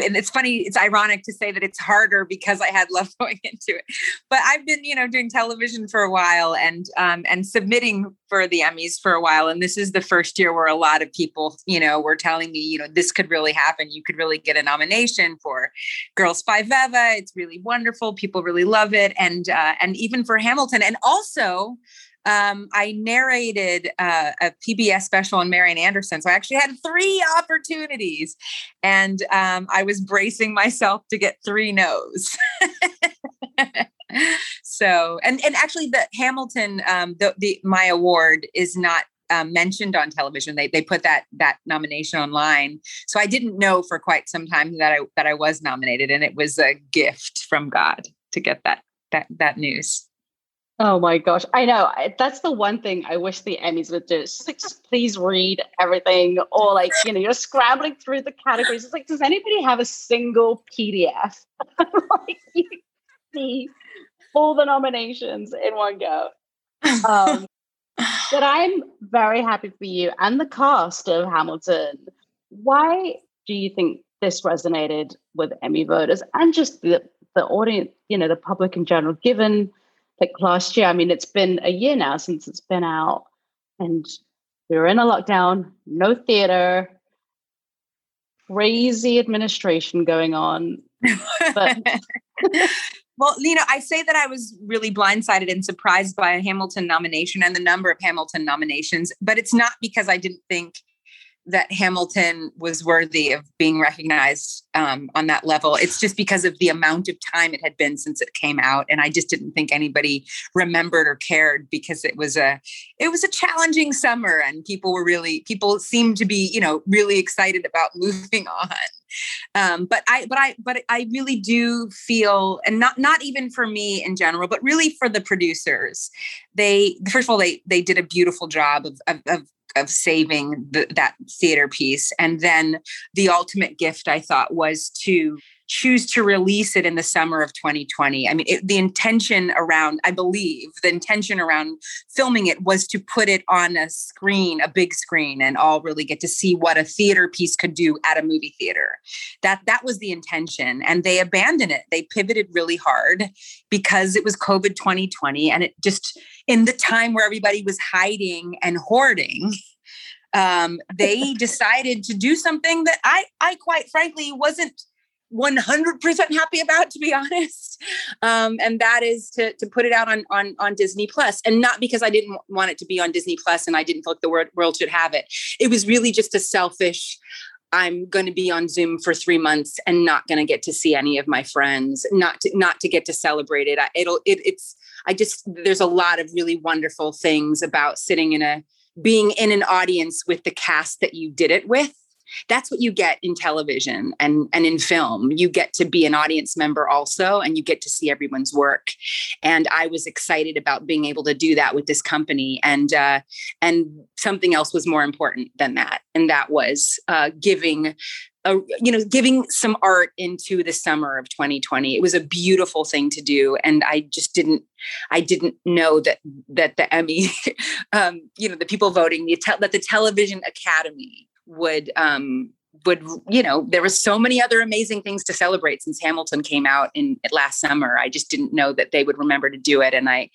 and it's funny, it's ironic to say that it's harder because I had love going into it. But I've been, you know, doing television for a while and um, and submitting for the Emmys for a while. And this is the first year where a lot of people, you know, were telling me, you know, this could really happen. You could really get a nomination for Girls Five Eva. It's really wonderful. People really love it. And uh, and even for Hamilton. And also um, I narrated uh, a PBS special on Marian Anderson. So I actually had three opportunities and um, I was bracing myself to get three no's. so, and, and actually the Hamilton, um, the, the, my award is not um, mentioned on television. They, they put that, that nomination online. So I didn't know for quite some time that I, that I was nominated and it was a gift from God to get that, that, that news. Oh my gosh. I know. That's the one thing I wish the Emmys would do. Like, please read everything. Or like, you know, you're scrambling through the categories. It's like, does anybody have a single PDF? like you see all the nominations in one go. Um, but I'm very happy for you and the cast of Hamilton. Why do you think this resonated with Emmy voters and just the, the audience, you know, the public in general, given like last year. I mean, it's been a year now since it's been out, and we were in a lockdown, no theater, crazy administration going on. But well, you know, I say that I was really blindsided and surprised by a Hamilton nomination and the number of Hamilton nominations, but it's not because I didn't think that Hamilton was worthy of being recognized um, on that level. It's just because of the amount of time it had been since it came out, and I just didn't think anybody remembered or cared because it was a it was a challenging summer, and people were really people seemed to be you know really excited about moving on. Um, but I but I but I really do feel, and not not even for me in general, but really for the producers. They first of all they they did a beautiful job of of, of of saving the, that theater piece. And then the ultimate gift I thought was to choose to release it in the summer of 2020. I mean, it, the intention around, I believe, the intention around filming it was to put it on a screen, a big screen, and all really get to see what a theater piece could do at a movie theater. That that was the intention, and they abandoned it. They pivoted really hard because it was COVID 2020, and it just in the time where everybody was hiding and hoarding um, they decided to do something that I, I quite frankly wasn't 100% happy about, to be honest. Um, and that is to, to put it out on, on, on Disney Plus and not because I didn't want it to be on Disney Plus and I didn't feel like the world, world should have it. It was really just a selfish, I'm going to be on Zoom for three months and not going to get to see any of my friends, not to, not to get to celebrate it. I, it'll, it, it's, I just, there's a lot of really wonderful things about sitting in a, being in an audience with the cast that you did it with that's what you get in television and and in film. You get to be an audience member also and you get to see everyone's work. And i was excited about being able to do that with this company and uh, and something else was more important than that and that was uh, giving a, you know giving some art into the summer of 2020 it was a beautiful thing to do and i just didn't i didn't know that that the emmy um, you know the people voting the te- that the television academy would um would you know there were so many other amazing things to celebrate since hamilton came out in last summer i just didn't know that they would remember to do it and i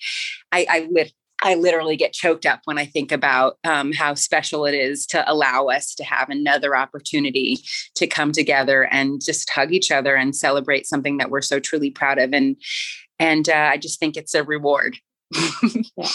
i i lit I literally get choked up when I think about um, how special it is to allow us to have another opportunity to come together and just hug each other and celebrate something that we're so truly proud of. And and uh, I just think it's a reward. yeah.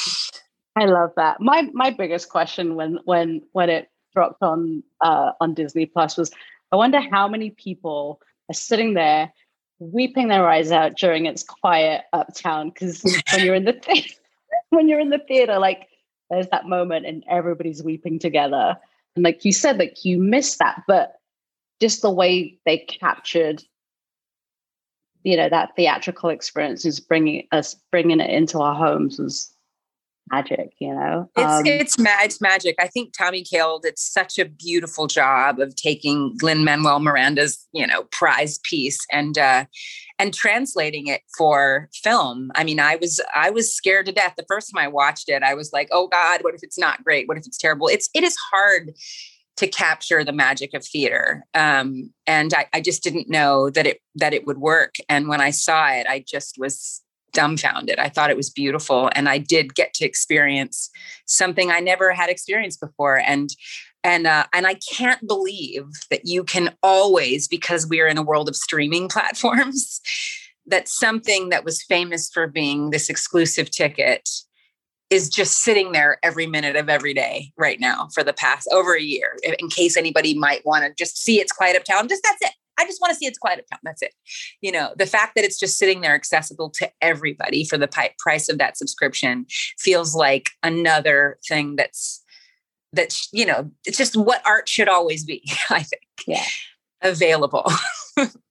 I love that. My my biggest question when when when it dropped on uh, on Disney Plus was, I wonder how many people are sitting there weeping their eyes out during its quiet uptown because when you're in the theater, when you're in the theater, like there's that moment and everybody's weeping together. And like you said, like you miss that, but just the way they captured you know that theatrical experience is bringing us bringing it into our homes was magic you know It's Um, it's ma- it's magic. I think Tommy Kail did such a beautiful job of taking Lin Manuel Miranda's you know prize piece and uh, and translating it for film. I mean, I was I was scared to death the first time I watched it. I was like, oh God, what if it's not great? What if it's terrible? It's it is hard to capture the magic of theater, um, and I, I just didn't know that it that it would work. And when I saw it, I just was dumbfounded. I thought it was beautiful, and I did get to experience something I never had experienced before. And and uh, and I can't believe that you can always, because we are in a world of streaming platforms, that something that was famous for being this exclusive ticket is just sitting there every minute of every day right now for the past over a year. In case anybody might want to just see it's quiet uptown, just that's it. I just want to see it's quiet uptown. That's it. You know, the fact that it's just sitting there accessible to everybody for the pi- price of that subscription feels like another thing that's that's you know it's just what art should always be i think Yeah. available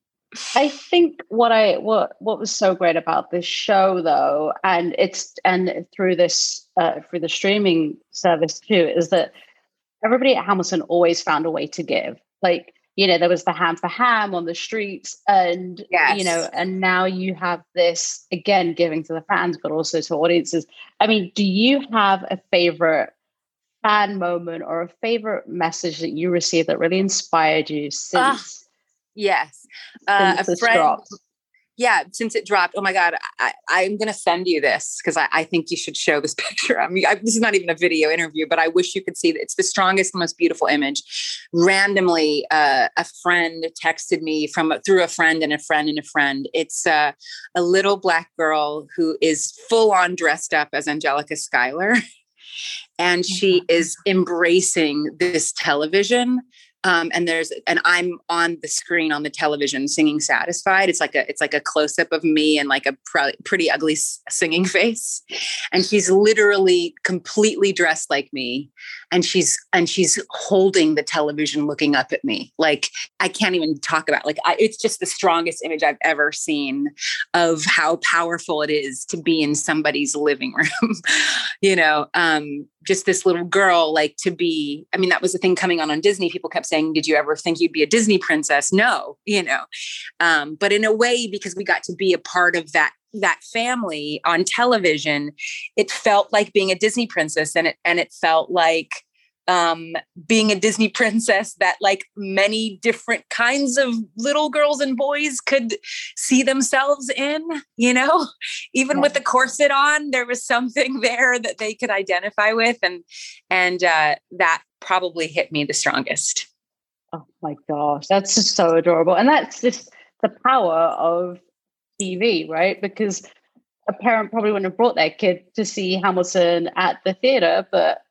I think what I what what was so great about this show though, and it's and through this uh, through the streaming service too, is that everybody at Hamilton always found a way to give. Like you know, there was the ham for ham on the streets, and you know, and now you have this again giving to the fans, but also to audiences. I mean, do you have a favorite fan moment or a favorite message that you received that really inspired you since? Ah, yes uh, since a friend? Yeah since it dropped oh my god I, i'm going to send you this because I, I think you should show this picture i mean I, this is not even a video interview but i wish you could see that it's the strongest most beautiful image. Randomly uh, a friend texted me from through a friend and a friend and a friend. It's uh, a little black girl who is full on dressed up as angelica schuyler and she is embracing this television um, and there's and i'm on the screen on the television singing satisfied. It's like a it's like a close-up of me and like a pr- pretty ugly singing face. And she's literally completely dressed like me. And she's and she's holding the television looking up at me. Like i can't even talk about like I, it's just the strongest image i've ever seen of how powerful it is to be in somebody's living room you know? Um just this little girl like to be i mean that was the thing coming on on disney. People kept saying did you ever think you'd be a disney princess? No you know. Um but in a way because we got to be a part of that that family on television it felt like being a disney princess and it and it felt like um being a disney princess that like many different kinds of little girls and boys could see themselves in you know even with the corset on there was something there that they could identify with and and uh that probably hit me the strongest Oh my gosh, that's just so adorable. And that's just the power of TV, right? Because a parent probably wouldn't have brought their kid to see Hamilton at the theater, but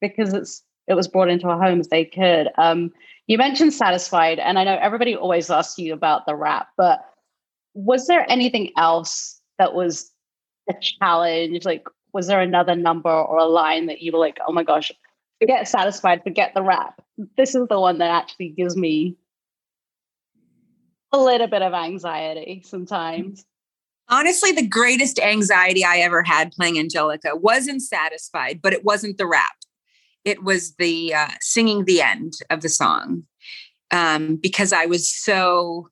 because it's it was brought into our homes, they could. Um, you mentioned satisfied, and I know everybody always asks you about the rap, but was there anything else that was a challenge? Like, was there another number or a line that you were like, oh my gosh, forget satisfied, forget the rap. This is the one that actually gives me a little bit of anxiety sometimes. honestly the greatest anxiety i ever had playing angelica wasn't satisfied but it wasn't the rap it was the uh, singing the end of the song um, because i was so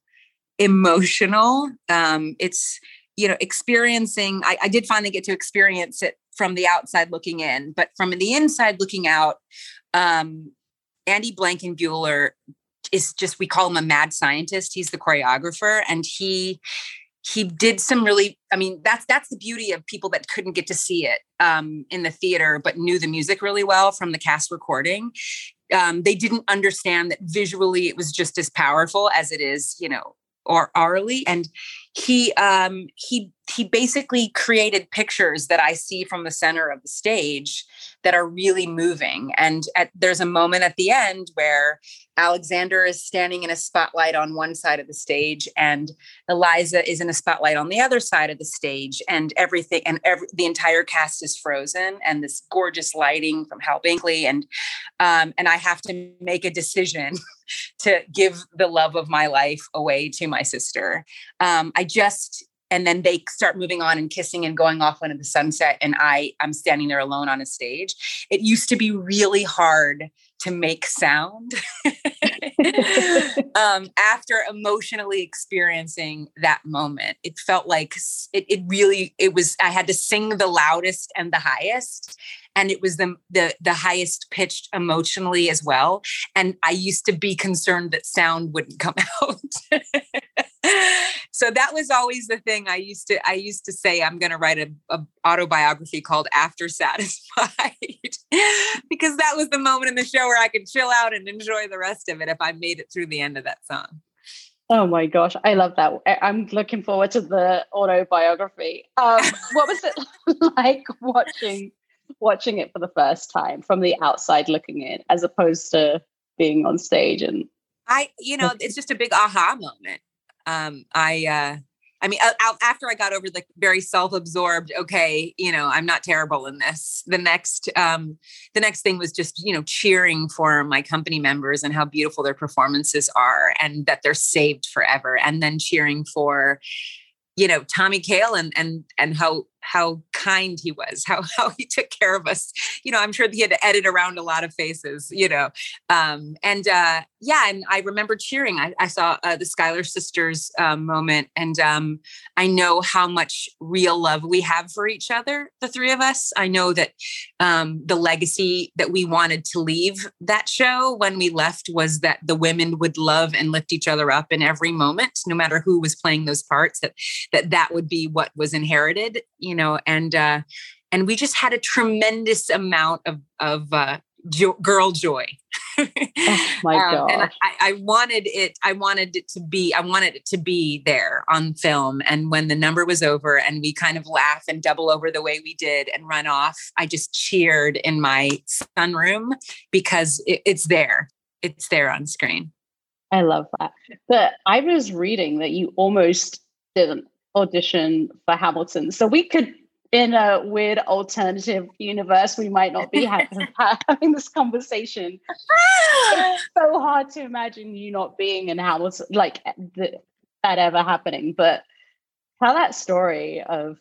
emotional. Um, it's you know experiencing I, I did finally get to experience it from the outside looking in but from the inside looking out um, andy blankenbuehler is just we call him a mad scientist. He's the choreographer and he he did some really i mean that's that's the beauty of people that couldn't get to see it um, in the theater but knew the music really well from the cast recording. Um, they didn't understand that visually it was just as powerful as it is you know or orally and he um he he basically created pictures that I see from the center of the stage that are really moving. And at, there's a moment at the end where Alexander is standing in a spotlight on one side of the stage, and Eliza is in a spotlight on the other side of the stage, and everything and every, the entire cast is frozen, and this gorgeous lighting from Howell Binkley, and um, and I have to make a decision to give the love of my life away to my sister. Um, I just and then they start moving on and kissing and going off into the sunset and i i'm standing there alone on a stage. It used to be really hard to make sound um, after emotionally experiencing that moment. It felt like it, it really it was i had to sing the loudest and the highest and it was the, the the highest pitched emotionally as well and i used to be concerned that sound wouldn't come out so that was always the thing i used to i used to say i'm going to write a, a, autobiography called after satisfied because that was the moment in the show where i could chill out and enjoy the rest of it if i made it through the end of that song Oh my gosh, I love that. I'm looking forward to the autobiography. Um, what was it like watching watching it for the first time from the outside looking in, as opposed to being on stage and I, you know, it's just a big aha moment. Um, I, uh, I mean, after I got over the very self-absorbed, okay, you know, I'm not terrible in this. The next, um, the next thing was just, you know, cheering for my company members and how beautiful their performances are, and that they're saved forever, and then cheering for, you know, Tommy Kail and and and how how kind he was, how how he took care of us. You know, I'm sure he had to edit around a lot of faces, you know. Um, and uh, yeah, and I remember cheering. I, I saw uh, the Schuyler sisters um, moment, and um, I know how much real love we have for each other, the three of us. I know that um, the legacy that we wanted to leave that show when we left was that the women would love and lift each other up in every moment, no matter who was playing those parts. That that that would be what was inherited, you know, and uh, and we just had a tremendous amount of of uh, jo- girl joy. oh my god! Um, and I, I, wanted it. I wanted it to be. I wanted it to be there on film. And when the number was over, and we kind of laugh and double over the way we did and run off, I just cheered in my sunroom because it, it's there. It's there on screen. I love that. But I was reading that you almost didn't audition for Hamilton. So we could, in a weird alternative universe, we might not be having, having this conversation. it's so hard to imagine you not being in Hamilton, like the, that ever happening. But tell that story of.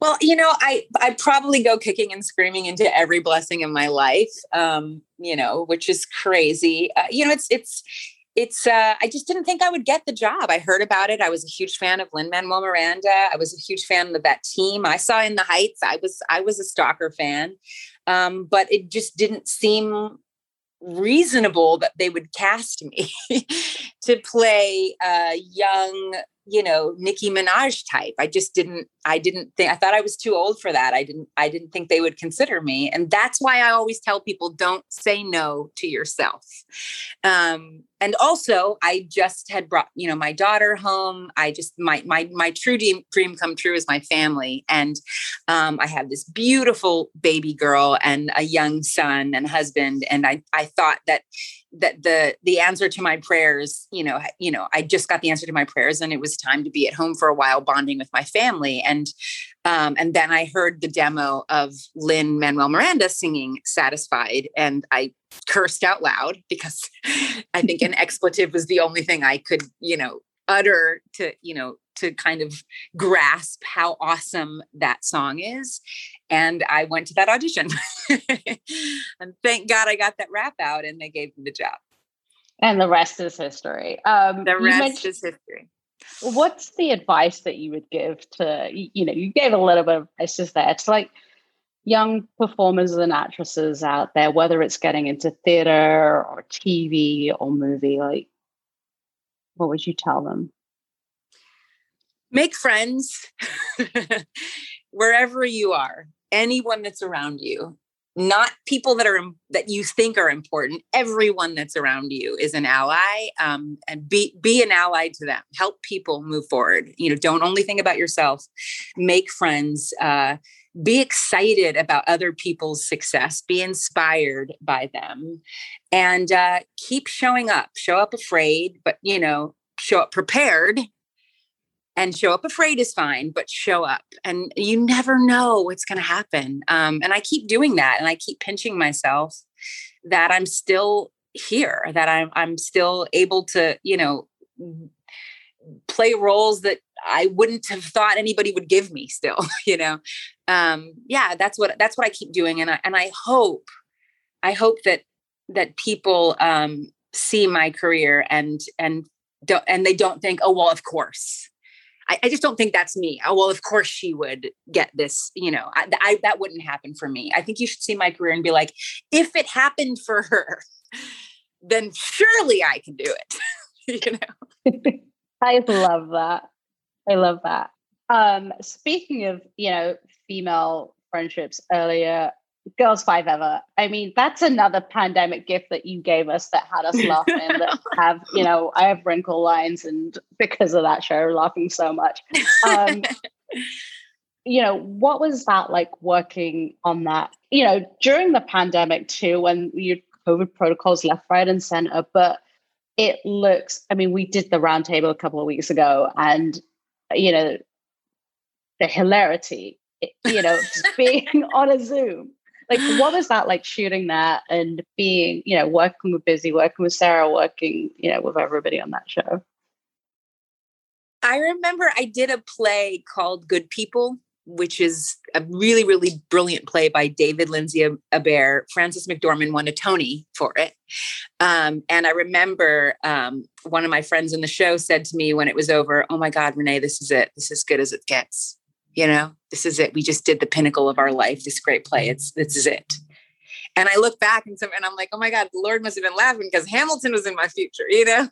Well, you know, I I probably go kicking and screaming into every blessing in my life, um, you know, which is crazy. Uh, you know, it's it's it's uh, I just didn't think I would get the job. I heard about it. I was a huge fan of Lin Manuel Miranda. I was a huge fan of that team. I saw In the Heights. I was I was a stalker fan, um, but it just didn't seem reasonable that they would cast me to play a young you know Nicki Minaj type. I just didn't I didn't think I thought I was too old for that. I didn't I didn't think they would consider me. And that's why I always tell people don't say no to yourself. Um, and also I just had brought, you know, my daughter home. I just my my my true dream, dream come true is my family. And um, I have this beautiful baby girl and a young son and husband. And I I thought that that the the answer to my prayers you know you know i just got the answer to my prayers and it was time to be at home for a while bonding with my family. And um, and then i heard the demo of lin manuel miranda singing satisfied and i cursed out loud because i think an expletive was the only thing i could you know utter to you know to kind of grasp how awesome that song is and I went to that audition. and thank God I got that rap out and they gave me the job. And the rest is history. Um, the rest is history. What's the advice that you would give to, you know, you gave a little bit of advice just there. It's like young performers and actresses out there, whether it's getting into theater or TV or movie, like, what would you tell them? Make friends wherever you are anyone that's around you. Not people that are that you think are important everyone that's around you is an ally um, and be be an ally to them. Help people move forward. You know don't only think about yourself. Make friends uh, be excited about other people's success. Be inspired by them. And uh, keep showing up. Show up afraid but you know show up prepared and show up afraid is fine but show up and you never know what's going to happen um, and i keep doing that and i keep pinching myself that i'm still here that i'm i'm still able to you know play roles that i wouldn't have thought anybody would give me still you know? Um yeah that's what that's what i keep doing and i and i hope i hope that that people um see my career and and don't and they don't think oh well of course I, I, just don't think that's me. Oh, well, of course she would get this. You know, I, I, that wouldn't happen for me. I think you should see my career and be like, if it happened for her, then surely I can do it. you know, I love that. I love that. Um, speaking of, you know, female friendships earlier, Girls Five Eva. I mean, that's another pandemic gift that you gave us that had us laughing. that have, you know, I have wrinkle lines, and because of that show, laughing so much. Um, you know, what was that like working on that? You know, during the pandemic too, when you COVID protocols left, right, and center, but it looks. I mean, we did the roundtable a couple of weeks ago, and you know, the hilarity you know, just being on a Zoom like what was that like shooting that and being you know working with busy working with sarah working you know with everybody on that show? I remember i did a play called good people which is a really really brilliant play by david lindsay Abaire. frances mcdormand won a tony for it. Um, and i remember um, one of my friends in the show said to me when it was over oh my god renee this is it. This is good as it gets you know this is it. We just did the pinnacle of our life this great play. It's this is it. And I look back and, some, and I'm like, oh my God, the Lord must have been laughing because Hamilton was in my future, you know?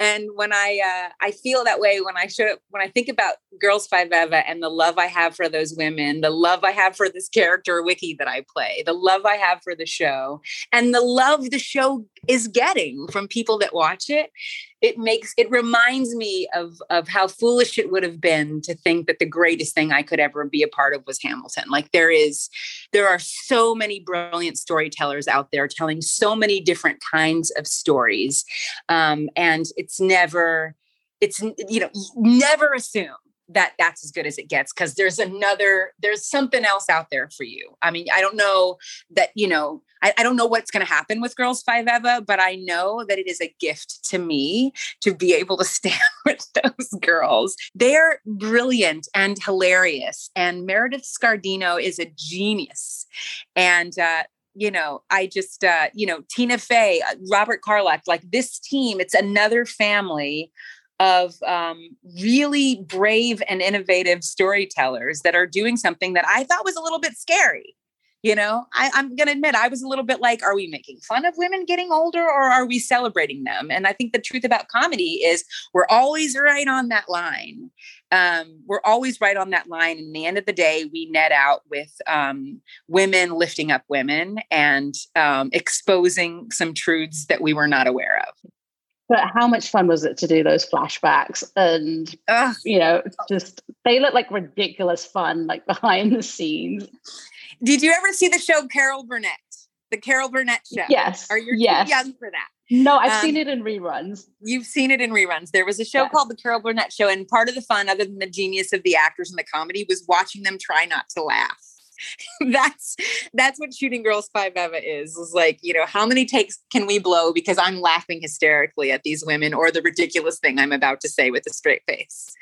And when I, uh, I feel that way when I show when I think about Girls Five Eva and the love I have for those women, the love I have for this character, Wickie, that I play, the love I have for the show, and the love the show is getting from people that watch it, it makes it reminds me of of how foolish it would have been to think that the greatest thing I could ever be a part of was Hamilton. Like there is there are so many brilliant storytellers out there telling so many different kinds of stories. Um, and it's never it's you know never assume that that's as good as it gets because there's another there's something else out there for you. I mean i don't know that you know i, I don't know what's going to happen with girls five eva but i know that it is a gift to me to be able to stand with those girls. They're brilliant and hilarious and meredith scardino is a genius. And uh, you know, I just, uh, you know, Tina Fey, uh, Robert Carlock, like this team, it's another family of um, really brave and innovative storytellers that are doing something that I thought was a little bit scary. You know, I, I'm going to admit I was a little bit like, are we making fun of women getting older or are we celebrating them? And I think the truth about comedy is we're always right on that line. Um, we're always right on that line. And the end of the day, we net out with um, women lifting up women and um, exposing some truths that we were not aware of. But how much fun was it to do those flashbacks? And, Ugh. you know, just they look like ridiculous fun, like behind the scenes. Did you ever see the show Carol Burnett? The Carol Burnett show? Yes. Are you yes. too young for that? No, I've um, seen it in reruns. You've seen it in reruns. There was a show yes. called The Carol Burnett Show, and part of the fun, other than the genius of the actors and the comedy, was watching them try not to laugh. that's that's what shooting girls five eva is is like you know how many takes can we blow because i'm laughing hysterically at these women or the ridiculous thing i'm about to say with a straight face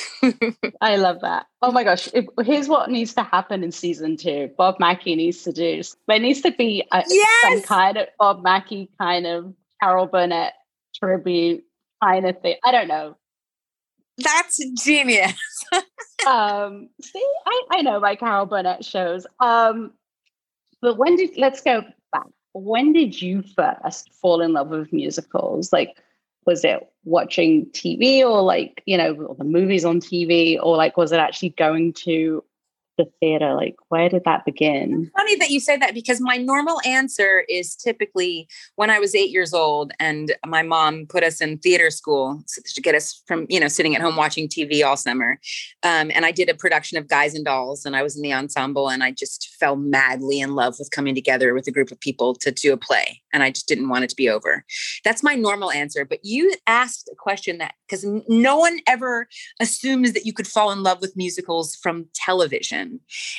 I love that. Oh my gosh. Here's what needs to happen in season two. Bob Mackie needs to do. There needs to be a, yes! some kind of Bob Mackie kind of Carol Burnett tribute kind of thing. I don't know. That's genius. um, see, I, I know my Carol Burnett shows. Um, but when did let's go back. When did you first fall in love with musicals? Like, was it watching TV or like, you know, the movies on TV, or like was it actually going to the theater? Like, where did that begin? Funny that you say that because my normal answer is typically when I was eight years old and my mom put us in theater school to get us from, you know, sitting at home watching TV all summer. Um, and I did a production of Guys and Dolls and I was in the ensemble and I just fell madly in love with coming together with a group of people to do a play. And I just didn't want it to be over. That's my normal answer. But you asked a question that because no one ever assumes that you could fall in love with musicals from television.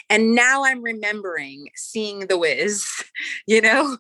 And now I'm remembering seeing The Wiz, you know,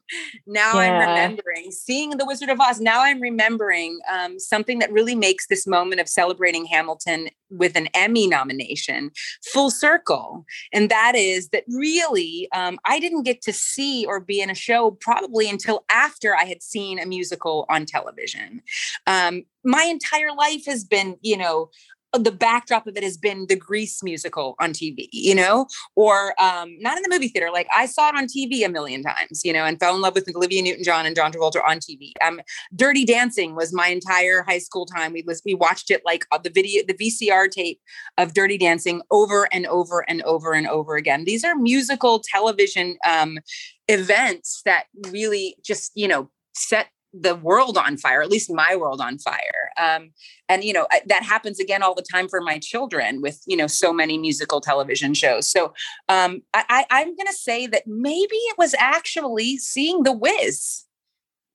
now yeah. I'm remembering seeing The Wizard of Oz. Now I'm remembering um, something that really makes this moment of celebrating Hamilton with an Emmy nomination full circle. And that is that really, um, I didn't get to see or be in a show probably until after I had seen a musical on television. Um, my entire life has been, you know, the backdrop of it has been the Grease musical on TV, you know, or um, not in the movie theater. Like I saw it on TV a million times, you know, and fell in love with Olivia Newton-John and John Travolta on TV. Um, Dirty Dancing was my entire high school time. We was we watched it like the video, the VCR tape of Dirty Dancing over and over and over and over again. These are musical television um, events that really just you know set the world on fire, at least my world on fire. Um, and you know I, that happens again all the time for my children with you know so many musical television shows. So um, I, I'm going to say that maybe it was actually seeing The Wiz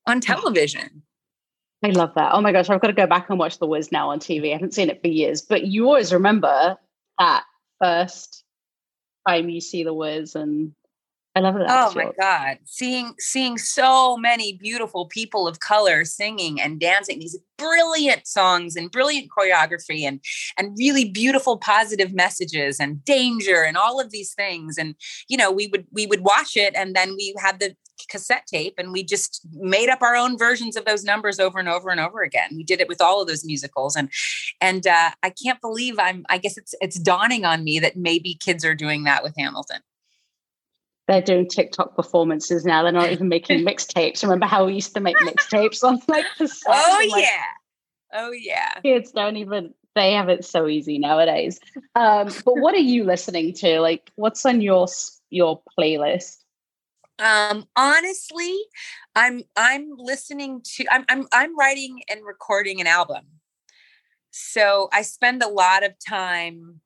on television. I love that. Oh my gosh, I've got to go back and watch The Wiz now on TV. I haven't seen it for years, but you always remember that first time you see The Wiz and I love that. Oh my God. Seeing seeing so many beautiful people of color singing and dancing these brilliant songs and brilliant choreography and and really beautiful positive messages and danger and all of these things. And you know, we would we would watch it and then we had the cassette tape and we just made up our own versions of those numbers over and over and over again. We did it with all of those musicals and and uh, I can't believe I'm I guess it's it's dawning on me that maybe kids are doing that with Hamilton they're doing TikTok performances now. They're not even making mixtapes. Remember how we used to make mixtapes on like the Oh like, yeah. Oh yeah. Kids don't even they have it so easy nowadays. Um, but what are you listening to? Like what's on your your playlist? Um honestly, I'm I'm listening to I'm I'm I'm writing and recording an album. So I spend a lot of time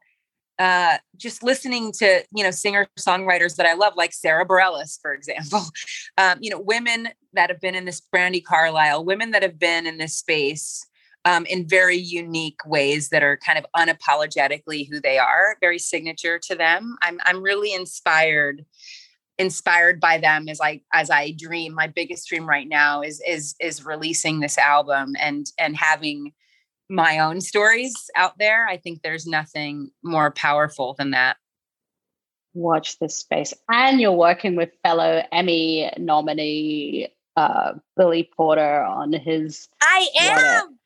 uh, just listening to you know singer songwriters that I love, like Sara Bareilles, for example. Um, you know, women that have been in this Brandi Carlile, women that have been in this space um, in very unique ways that are kind of unapologetically who they are, very signature to them. I'm I'm really inspired inspired by them as I as I dream. My biggest dream right now is is is releasing this album and and having my own stories out there. I think there's nothing more powerful than that. Watch this space. And you're working with fellow Emmy nominee uh, Billy Porter on his. I am.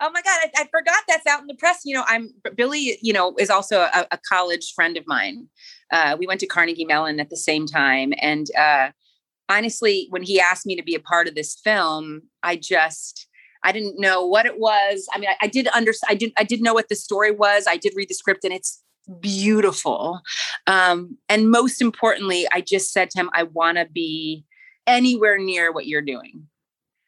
Oh my God, I, I, forgot that's out in the press. You know, I'm Billy, you know, is also a, a college friend of mine. Uh, we went to Carnegie Mellon at the same time. And uh, honestly, when he asked me to be a part of this film, I just, I didn't know what it was. I mean, I, I did understand. I did. I did know what the story was. I did read the script, and it's beautiful. Um, and most importantly, I just said to him, "I want to be anywhere near what you're doing."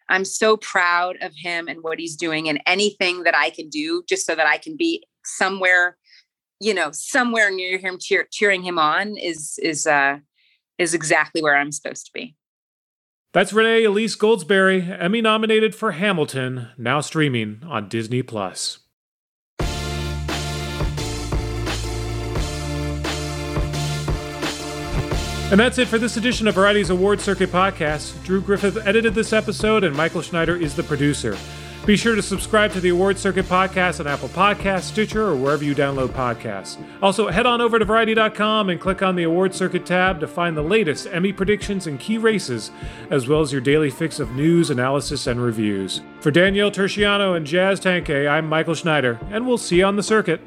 I'm so proud of him and what he's doing, and anything that I can do just so that I can be somewhere, you know, somewhere near him, cheer, cheering him on is is uh, is exactly where I'm supposed to be. That's Renee Elise Goldsberry, Emmy nominated for Hamilton, now streaming on Disney Plus. And that's it for this edition of Variety's Award Circuit podcast. Drew Griffith edited this episode, and Michael Schneider is the producer. Be sure to subscribe to the Award Circuit podcast on Apple Podcasts, Stitcher, or wherever you download podcasts. Also, head on over to Variety.com and click on the Award Circuit tab to find the latest Emmy predictions and key races, as well as your daily fix of news, analysis, and reviews. For Danielle Turchiano and Jazz Tangcay, I'm Michael Schneider, and we'll see you on the circuit.